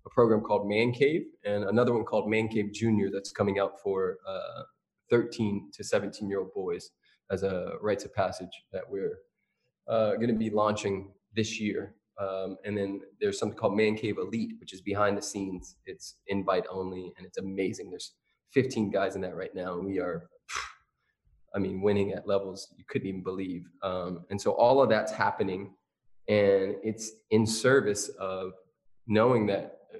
a program called Man Cave and another one called Man Cave Junior that's coming out for uh, 13 to 17 year old boys as a rites of passage that we're uh, going to be launching this year. Um, and then there's something called Man Cave Elite, which is behind the scenes. It's invite only, and it's amazing. There's 15 guys in that right now, and we are, I mean, winning at levels you couldn't even believe. Um, and so all of that's happening, and it's in service of knowing that uh,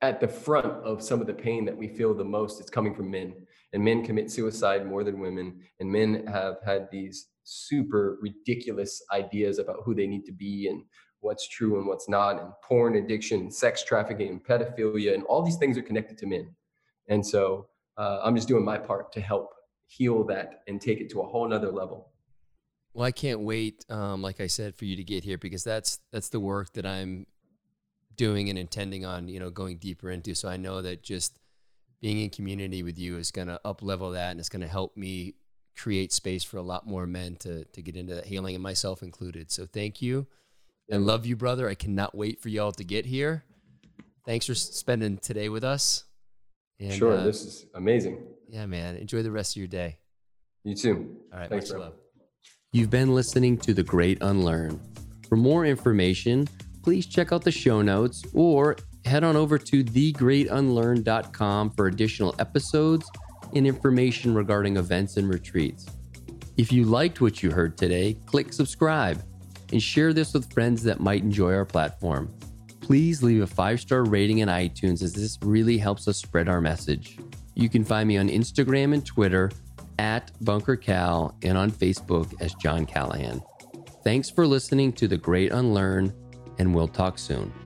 at the front of some of the pain that we feel the most, it's coming from men and men commit suicide more than women and men have had these super ridiculous ideas about who they need to be and what's true and what's not and porn addiction sex trafficking and pedophilia and all these things are connected to men. And so uh, i'm just doing my part to help heal that and take it to a whole nother level. Well i can't wait um, like i said for you to get here because that's that's the work that i'm doing and intending on you know going deeper into. So i know that just being in community with you is going to up level that and it's going to help me create space for a lot more men to to get into that healing and myself included. So thank you and love you, brother. I cannot wait for y'all to get here. Thanks for spending today with us. And, sure, uh, this is amazing. Yeah, man. Enjoy the rest of your day. You too. All right, Thanks, much love. You've been listening to The Great Unlearn. For more information, please check out the show notes or head on over to thegreatunlearn.com for additional episodes and information regarding events and retreats. If you liked what you heard today, click subscribe and share this with friends that might enjoy our platform. Please leave a five star rating in iTunes as this really helps us spread our message. You can find me on Instagram and Twitter at Bunker Cal and on Facebook as John Callahan. Thanks for listening to The Great Unlearn, and we'll talk soon.